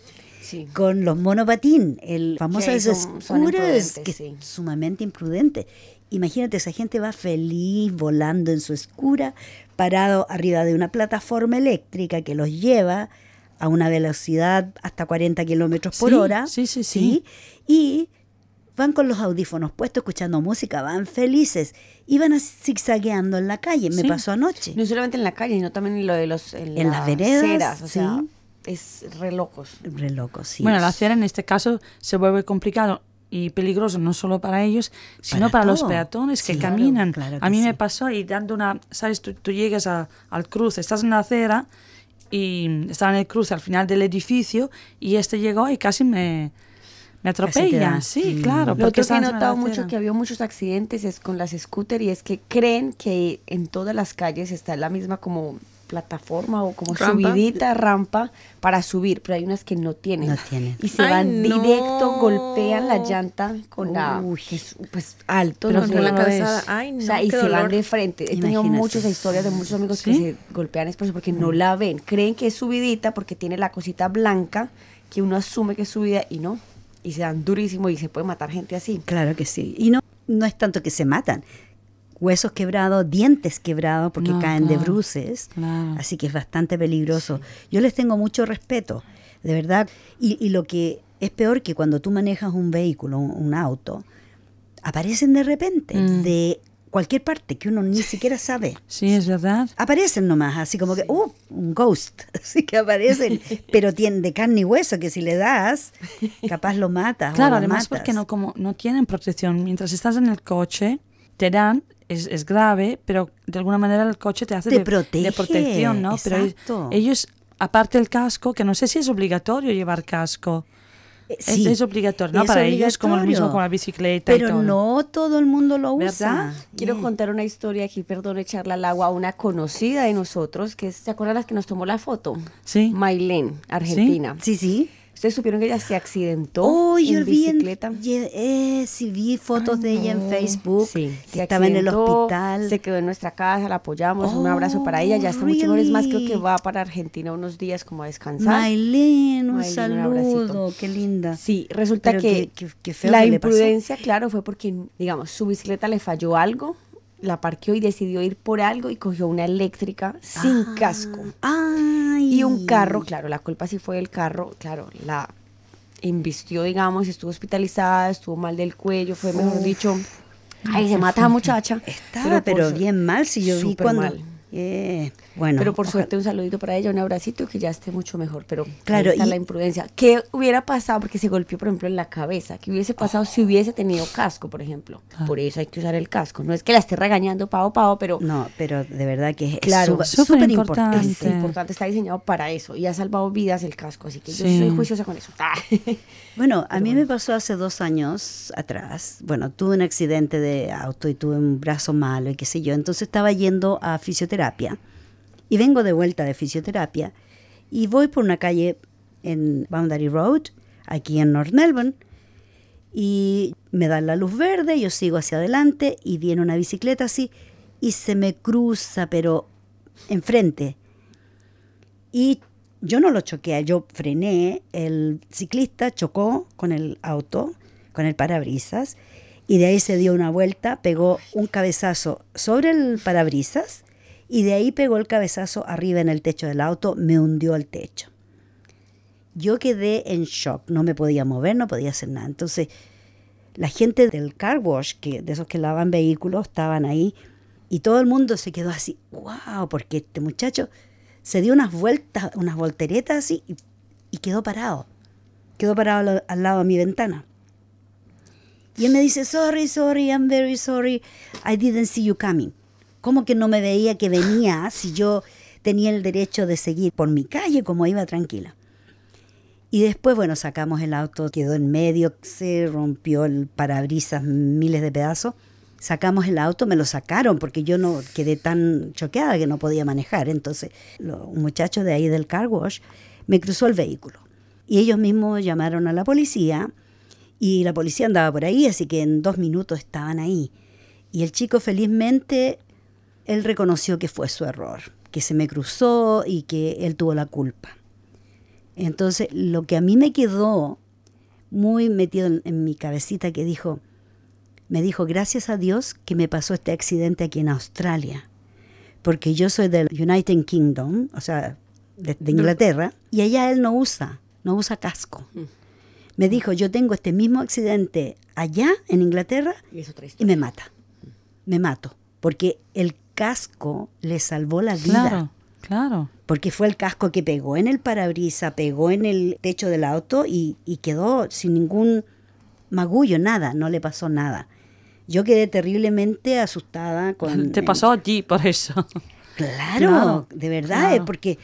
Sí. con los monopatín, el famoso de son- son que sí. es sumamente imprudente. Imagínate, esa gente va feliz volando en su escura, parado arriba de una plataforma eléctrica que los lleva a una velocidad hasta 40 kilómetros por Sí, hora. sí, sí, sí. Y van con los audífonos puestos, escuchando música, van felices y van zigzagueando en la calle. Me Sí. pasó anoche. No solamente en la calle, sino también en lo de los en, En las veredas, aceras, o sea, sí. es re locos. Re loco, sí. Bueno, la acera en este caso se vuelve complicado y peligroso no solo para ellos, sino Para para, los peatones que Sí, caminan. claro a que mí me pasó y dando una, sabes, tú, tú llegas a- al cruce, estás en la acera y estaba en el cruce al final del edificio y este llegó y casi me, me Casi te atropella. da. Sí, Mm. claro. Lo que he la notado mucho que había muchos accidentes es con las scooters y es que creen que en todas las calles está la misma como plataforma o como Rampa. subidita, rampa para subir, pero hay unas que no tienen. No tienen. Y se Ay, van no. directo, golpean la llanta con la Uy. es, pues alto, Pero no con la no calzada. Ay, o sea, no, y se van de frente. He tenido muchas historias de muchos amigos ¿Sí? que se golpean es por eso, porque no la ven. Creen que es subidita porque tiene la cosita blanca que uno asume que es subida y no. Y se dan durísimo y se puede matar gente así. Claro que sí. Y no, no es tanto que se matan. Huesos quebrados, dientes quebrados porque No, caen de bruces. claro. Así que es bastante peligroso. Yo les tengo mucho respeto. de verdad. Y, y lo que es peor que cuando tú manejas un vehículo, un, un auto, aparecen de repente, Mm. de cualquier parte que uno ni siquiera sabe. Sí, es verdad. Aparecen nomás, así como que, ¡uh! Un ghost. Así que aparecen, pero tienen de carne y hueso que si le das, capaz lo matas. o Claro, lo además matas. porque no, como no tienen protección. Mientras estás en el coche, te dan, es, es grave, pero de alguna manera el coche te hace Te de, protege, de protección, ¿no? Pero ellos- exacto. ellos, aparte del casco, que no sé si es obligatorio llevar casco. Eh, Es- sí, es, obligatorio, ¿no? es Para ellos como lo mismo obligatorio. con la bicicleta y Pero todo. no todo el mundo lo usa. ¿Verdad? Quiero contar una historia aquí, perdón, echarle al agua a una conocida de nosotros, que es, ¿se acuerdan las que nos tomó la foto? Sí. Mailén, Argentina. Sí, sí. Ustedes supieron que ella se accidentó Oh, yo en vi en, bicicleta. ye- eh, sí, vi fotos de ella en Facebook. Sí, que se estaba en el hospital. Se quedó en nuestra casa, la apoyamos, un abrazo para ella. Ya está mucho mejor. Es más, creo que va para Argentina unos días como a descansar. Maylene, un Maylene, un saludo, qué linda. Sí, resulta Pero que la que le pasó. imprudencia, claro, fue porque, digamos, su bicicleta le falló algo, la parqueó y decidió ir por algo y cogió una eléctrica sin Ah. casco. Ay. Y un carro, claro, la culpa sí fue del carro, claro, la embistió, digamos, estuvo hospitalizada, estuvo mal del cuello, fue, mejor dicho, ay, se mata a muchacha. Estaba, pero, bien mal si yo vi cuando. mal. Eh, bueno, pero por suerte un saludito para ella, un abracito que ya esté mucho mejor. Pero Claro, está y- la imprudencia. ¿Qué hubiera pasado? Porque se golpeó, por ejemplo, en la cabeza. ¿Qué hubiese pasado si hubiese tenido casco, por ejemplo? Por eso hay que usar el casco. No es que la esté regañando pavo pavo, pero No, pero de verdad que es Claro, súper importante. importante. es importante, está diseñado para eso. Y ha salvado vidas el casco. Así que yo soy juiciosa con eso. Ah. Bueno, a mí me pasó hace dos años atrás. Bueno, tuve un accidente de auto y tuve un brazo malo y qué sé yo. Entonces estaba yendo a fisioterapia. Y vengo de vuelta de fisioterapia. Y voy por una calle en Boundary Road, aquí en North Melbourne. Y me dan la luz verde, yo sigo hacia adelante y viene una bicicleta así y se me cruza, pero enfrente. Y yo no lo choqué, yo frené, el ciclista chocó con el auto, con el parabrisas, y de ahí se dio una vuelta, pegó un cabezazo sobre el parabrisas, y de ahí pegó el cabezazo arriba en el techo del auto, me hundió el techo. Yo quedé en shock, no me podía mover, no podía hacer nada. Entonces, la gente del car wash, que, de esos que lavan vehículos, estaban ahí, y todo el mundo se quedó así, wow, porque este muchacho se dio unas vueltas, unas volteretas así y, y quedó parado. Quedó parado al, al lado de mi ventana. Y él me dice, sorry, sorry, I'm very sorry, I didn't see you coming. ¿Cómo que no me veía que venía si yo tenía el derecho de seguir por mi calle como iba tranquila? Y después, bueno, sacamos el auto, quedó en medio, se rompió el parabrisas, miles de pedazos. Sacamos el auto, me lo sacaron porque yo no quedé tan choqueada que no podía manejar. Entonces, lo- un muchacho de ahí del car wash me cruzó el vehículo. Y ellos mismos llamaron a la policía y la policía andaba por ahí, así que en dos minutos estaban ahí. Y el chico felizmente, él reconoció que fue su error, que se me cruzó y que él tuvo la culpa. Entonces, lo que a mí me quedó muy metido en, en mi cabecita que dijo, me dijo, gracias a Dios que me pasó este accidente aquí en Australia, porque yo soy del United Kingdom, o sea, de, de Inglaterra, y allá él no usa, no usa casco. Me dijo, yo tengo este mismo accidente allá en Inglaterra Y me mata, me mato, porque el casco le salvó la vida Claro, claro. porque fue el casco que pegó en el parabrisa, pegó en el techo del auto y, y quedó sin ningún magullo, nada, no le pasó nada. Yo quedé terriblemente asustada con... Te pasó a ti por eso. Claro, Claro, de verdad, claro. porque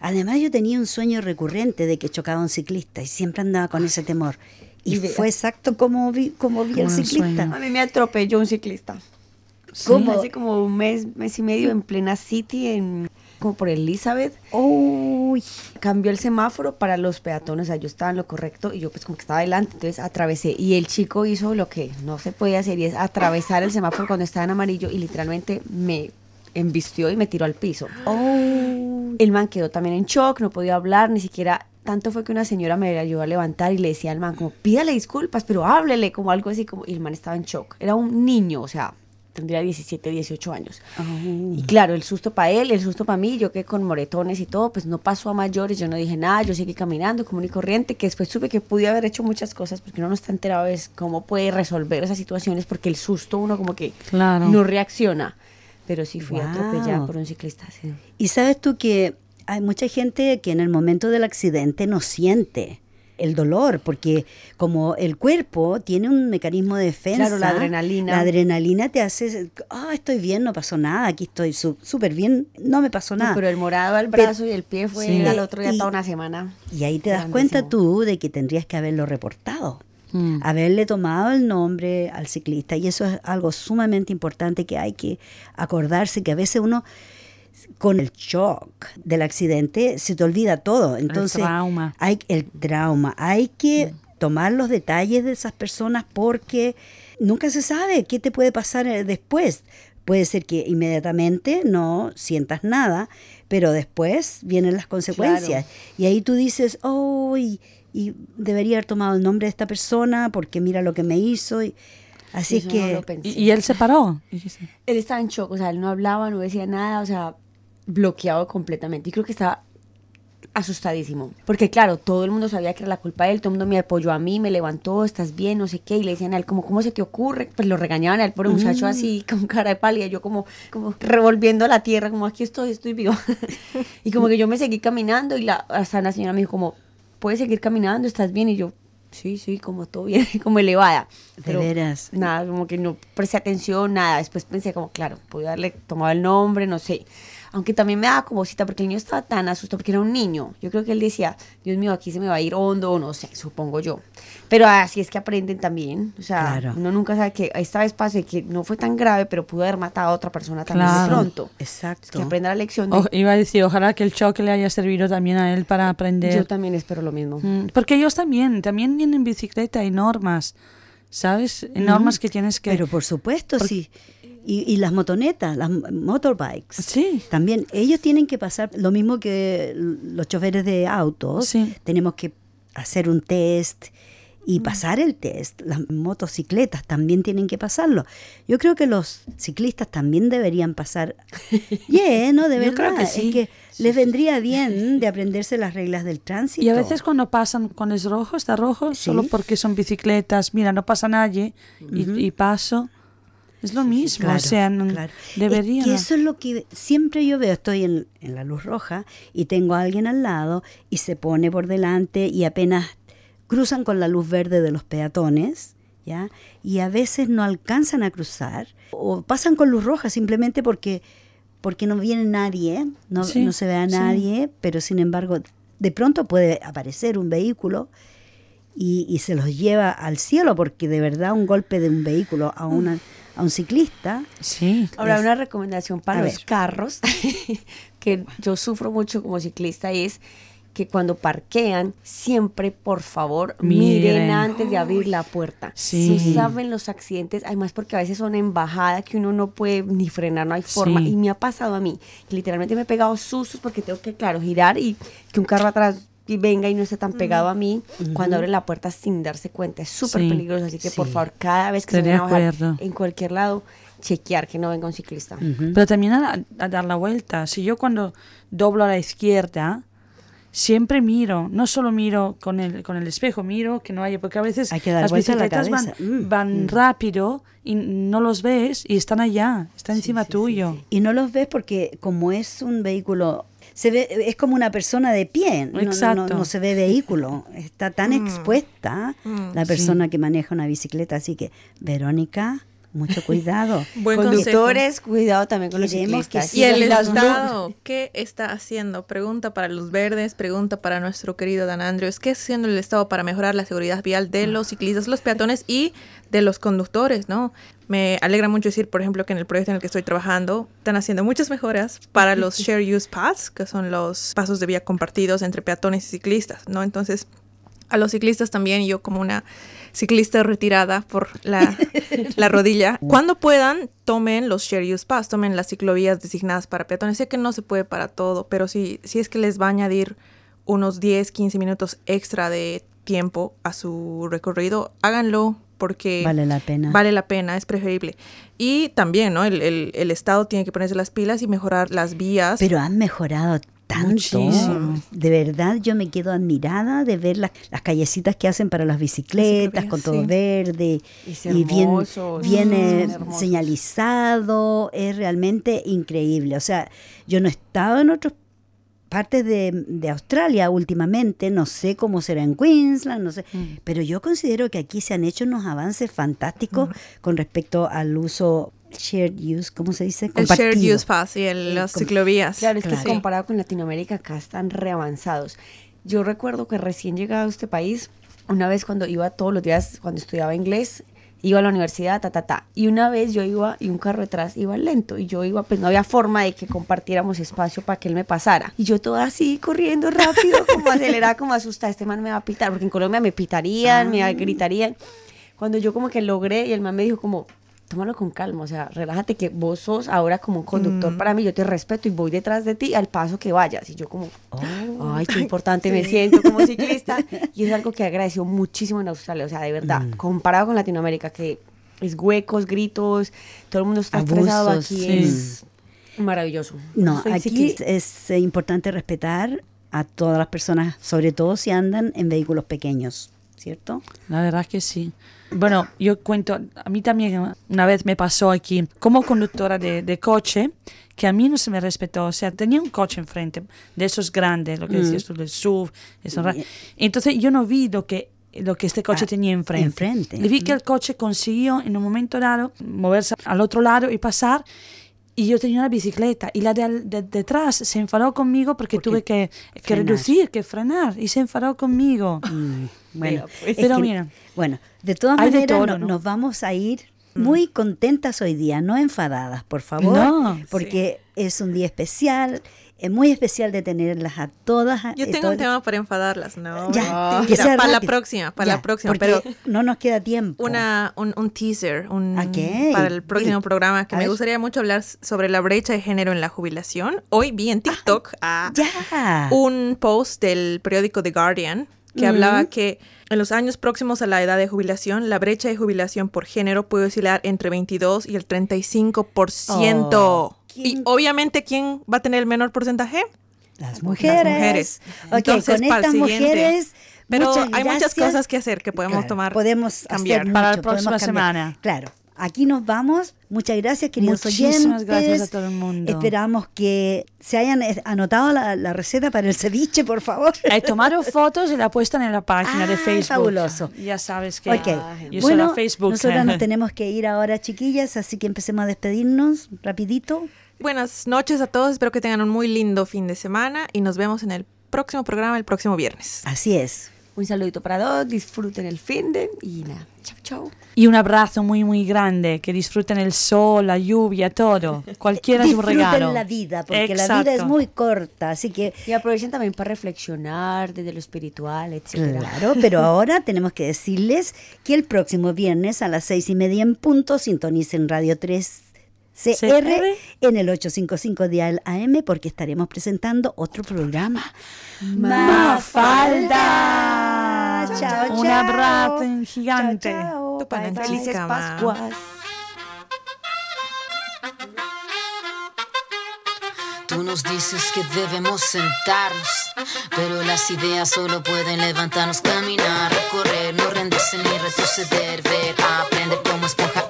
además yo tenía un sueño recurrente de que chocaba un ciclista y siempre andaba con ese temor. Y, fue exacto como vi, como vi Como el ciclista. sueño. A mí me atropelló un ciclista. ¿Cómo? Hace como un mes, mes y medio en plena City, en, como por Elizabeth. Uy, Cambió el semáforo para los peatones, o sea, yo estaba en lo correcto y yo pues como que estaba adelante, entonces atravesé. Y el chico hizo lo que no se podía hacer y es atravesar el semáforo cuando estaba en amarillo y literalmente me embistió y me tiró al piso. oh, El man quedó también en shock, no podía hablar, ni siquiera. Tanto fue que una señora me ayudó a levantar y le decía al man, como, pídale disculpas, pero háblele, como algo así, como. Y el man estaba en shock. Era un niño, o sea, tendría 17, 18 años. Oh. Y claro, el susto para él, el susto para mí, yo que con moretones y todo, pues no pasó a mayores, yo no dije nada, yo seguí caminando común y corriente, que después supe que pude haber hecho muchas cosas porque uno no está enterado de cómo puede resolver esas situaciones porque el susto uno como que Claro. no reacciona. Pero sí fui Wow. atropellada por un ciclista. sí. Y sabes tú que hay mucha gente que en el momento del accidente no siente el dolor, porque como el cuerpo tiene un mecanismo de defensa, Claro, la adrenalina. la adrenalina te hace, ah, estoy bien, no pasó nada, aquí estoy súper bien, no me pasó No, nada. pero el morado al Pero- brazo y el pie fue Sí. al otro día Y- toda una semana. Y ahí te das Grandísimo. cuenta tú de que tendrías que haberlo reportado. Mm. haberle tomado el nombre al ciclista y eso es algo sumamente importante que hay que acordarse que a veces uno con el shock del accidente se te olvida todo. Entonces trauma. hay el trauma. Hay que tomar los detalles de esas personas porque nunca se sabe qué te puede pasar eh, después. Puede ser que inmediatamente no sientas nada pero después vienen las consecuencias. Y ahí tú dices oh y, y debería haber tomado el nombre de esta persona porque mira lo que me hizo y así es Eso no que. Y, y él se paró. Él estaba en shock, o sea, él no hablaba, no decía nada, o sea, bloqueado completamente. Y creo que estaba asustadísimo. Porque claro, todo el mundo sabía que era la culpa de él, todo el mundo me apoyó a mí, me levantó, estás bien, no sé qué, y le decían a él como, ¿cómo se te ocurre? Pues lo regañaban al pobre muchacho así, con cara de pálida, yo como, como revolviendo la tierra, como aquí estoy, estoy vivo. y como que yo me seguí caminando y la, hasta una señora me dijo como, ¿puedes seguir caminando? ¿Estás bien? Y yo, sí, sí, como todo bien, como elevada. de veras Nada, como que no presté atención, nada. Después pensé como, claro, pude haberle tomado el nombre, no sé. Aunque también me daba como cita porque el niño estaba tan asustado porque era un niño. Yo creo que él decía, Dios mío, aquí se me va a ir hondo, o no sé, supongo yo. Pero así es que aprenden también. O sea, Claro. uno nunca sabe que esta vez pase que no fue tan grave, pero pudo haber matado a otra persona también Claro. de pronto. exacto Es que aprenda la lección. de- O- iba a decir, ojalá que el choque le haya servido también a él para aprender. yo también espero lo mismo. Mm, Porque ellos también, también vienen en bicicleta, hay normas, ¿sabes? Hay normas que tienes que... pero por supuesto sí y, y las motonetas las motorbikes Sí. También ellos tienen que pasar lo mismo que los choferes de autos. Sí. Tenemos que hacer un test y pasar el test. Las motocicletas también tienen que pasarlo. Yo creo que los ciclistas también deberían pasar. Yeah, no, de Yo verdad. creo que sí. Es que les vendría bien de aprenderse las reglas del tránsito. Y a veces cuando pasan, cuando es rojo, está rojo, Sí. solo porque son bicicletas, mira, no pasa nadie y, y paso. Es lo mismo, Claro, o sea, no- claro. deberían. Es que eso es lo que siempre yo veo. Estoy en, en la luz roja y tengo a alguien al lado y se pone por delante y apenas cruzan con la luz verde de los peatones, ¿ya? Y a veces no alcanzan a cruzar o pasan con luz roja simplemente porque porque no viene nadie, no, Sí, no se ve a sí. nadie, pero sin embargo de pronto puede aparecer un vehículo y, y se los lleva al cielo porque de verdad un golpe de un vehículo a, una, a un ciclista Sí. Ahora, Es- una recomendación para los ver. carros, que yo sufro mucho como ciclista, es que cuando parquean, siempre, por favor, miren, Miren. antes de abrir la puerta. Sí. No saben los accidentes, además porque a veces son en bajada que uno no puede ni frenar, no hay forma. Sí. Y me ha pasado a mí, que literalmente me he pegado sustos porque tengo que, claro, girar y que un carro atrás y venga y no esté tan pegado a mí cuando abren la puerta sin darse cuenta. Es súper Sí. peligroso, así que por favor, cada vez que Estoy se vayan a bajar acuerdo. en cualquier lado, chequear que no venga un ciclista. Pero también a, a dar la vuelta. Si yo cuando doblo a la izquierda, siempre miro, no solo miro con el, con el espejo, miro que no haya, porque a veces Hay que dar las a la bicicletas van. Mm, van rápido y no los ves y están allá, están encima tuyo. y no los ves porque como es un vehículo se ve es como una persona de pie no, se ve vehículo. Está tan expuesta la persona que maneja una bicicleta. Así que Verónica mucho cuidado Buen consejo. Conductores, cuidado también con los Queremos que ciclistas. Y el Estado, ¿qué está haciendo? Pregunta para los verdes, pregunta para nuestro querido Dan Andrews. ¿Qué está haciendo el Estado para mejorar la seguridad vial de los ciclistas, los peatones y de los conductores, no? Me alegra mucho decir, por ejemplo, que en el proyecto en el que estoy trabajando están haciendo muchas mejoras para los Share Use Paths, que son los pasos de vía compartidos entre peatones y ciclistas, ¿no? Entonces, a los ciclistas también, yo como una ciclista retirada por la, la rodilla, cuando puedan, tomen los share use paths, tomen las ciclovías designadas para peatones. Sé que no se puede para todo, pero si, si es que les va a añadir unos 10, 15 minutos extra de tiempo a su recorrido, háganlo porque Vale la pena. vale la pena, es preferible. Y también, ¿no? El, el- el Estado tiene que ponerse las pilas y mejorar las vías. Pero han mejorado tanto. Muchísimo. De verdad, yo me quedo admirada de ver las, las callecitas que hacen para las bicicletas, con todo sí. verde Es y bien, hermoso, bien son eh, señalizado. Es realmente increíble. O sea, yo no he estado en otras partes de, de Australia últimamente, no sé cómo será en Queensland, no sé, Mm. pero yo considero que aquí se han hecho unos avances fantásticos con respecto al uso shared use, ¿cómo se dice? el Shared Compartido. Use Pass y el- las ciclovías. Claro, es Claro. que comparado con Latinoamérica, acá están reavanzados. Yo recuerdo que recién llegado a este país, una vez cuando iba todos los días, cuando estudiaba inglés, iba a la universidad, ta, ta, ta. Y una vez yo iba y un carro detrás iba lento y yo iba, pues no había forma de que compartiéramos espacio para que él me pasara. Y yo toda así, corriendo rápido, como acelerada, como asustada, este man me va a pitar, porque en Colombia me pitarían, me gritarían. Cuando yo como que logré y el man me dijo como, tómalo con calma, o sea, relájate que vos sos ahora como un conductor para mí, yo te respeto y voy detrás de ti al paso que vayas. Y yo como, ay, qué importante me siento como ciclista. Y es algo que agradeció muchísimo en Australia, o sea, de verdad, comparado con Latinoamérica, que es huecos, gritos, todo el mundo está estresado, Abusos, aquí sí. es maravilloso. No, Soy aquí ciclista. es importante respetar a todas las personas, sobre todo si andan en vehículos pequeños, ¿cierto? La verdad que sí. Bueno, yo cuento, a mí también una vez me pasó aquí como conductora de, de coche que a mí no se me respetó. O sea, tenía un coche enfrente, de esos grandes, lo que decías tú, del SUV. esos ra- Entonces yo no vi lo que, lo que este coche Ah, tenía enfrente. enfrente. Y vi que el coche consiguió en un momento dado moverse al otro lado y pasar. Y yo tenía una bicicleta y la de, al- de- detrás se enfadó conmigo porque, Porque tuve que, que reducir, que frenar y se enfadó conmigo. Mm, bueno, es Pero que- mira. bueno, de todas de maneras todo, no- ¿no? nos vamos a ir muy contentas hoy día, no enfadadas, por favor, No, porque es un día especial, es muy especial de tenerlas a todas. Yo eh, tengo todo- un tema para enfadarlas, ¿no? Ya, Mentira, que sea para la próxima, para Ya, la próxima. Pero no nos queda tiempo. una, un, un teaser un, Ok, para el próximo programa que A me ver. gustaría mucho hablar sobre la brecha de género en la jubilación. Hoy vi en TikTok a Ya. un post del periódico The Guardian que hablaba que en los años próximos a la edad de jubilación, la brecha de jubilación por género puede oscilar entre 22 y el 35%. Oh, y ¿quién- obviamente, ¿quién va a tener el menor porcentaje? Las mujeres. mujeres. Ok, Entonces, con para el estas siguiente. mujeres. Pero muchas hay muchas cosas que hacer que podemos Claro, tomar, podemos cambiar. hacer Para la mucho, próxima semana. Claro. Aquí nos vamos. Muchas gracias, queridos Muchísimas oyentes. gracias a todo el mundo. Esperamos que se hayan eh, anotado la, la receta para el ceviche, por favor. He tomado fotos y la puestan en la página de Ah, Facebook. fabuloso. Ya sabes que Ok. yo soy bueno, la Facebook. nosotras nos tenemos que ir ahora, chiquillas, así que empecemos a despedirnos rapidito. Buenas noches a todos, espero que tengan un muy lindo fin de semana y nos vemos en el próximo programa el próximo viernes. Así es. Un saludito para todos, disfruten el fin de y nada, chao, chao. Y un abrazo muy, muy grande. Que disfruten el sol, la lluvia, todo. Cualquiera es un Disfruten regalo. la vida, porque la vida es muy corta, así que Y aprovechen también para reflexionar desde lo espiritual, etcétera. Claro, pero ahora tenemos que decirles que el próximo viernes a las seis y media en punto sintonicen Radio 3 CR en el 855 Dial AM porque estaremos presentando otro programa. Mafalda. Chao, Un chao. abrazo gigante. Chao, chao. Tu Bye, bye. pananchis. Felices. Pascuas. Tú nos dices que debemos sentarnos, pero las ideas solo pueden levantarnos, caminar, recorrer, no rendirse ni retroceder, ver, aprender como esponja.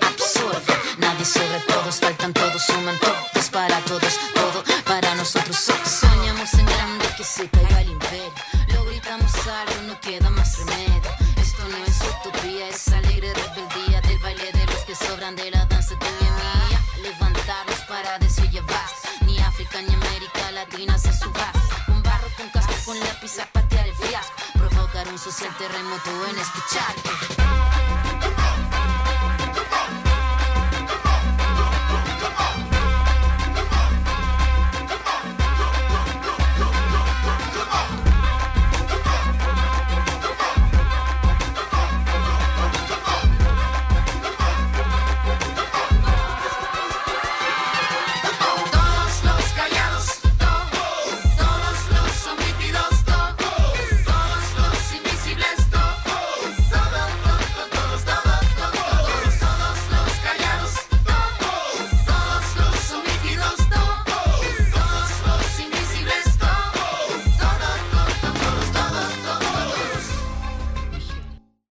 Nadie sobre todos, faltan todos, suman todos para todos, todo para nosotros. So- Soñamos en grande que se caiga el imperio, lo gritamos alto, no queda más remedio. Esto no es utopía, es alegre rebeldía del baile de los que sobran de la danza tuya y mía. Levantarnos para basta. Ni África ni América Latina se suba. Con barro, con casco, con lápiz a patear el fiasco. Provocar un social terremoto en este charco.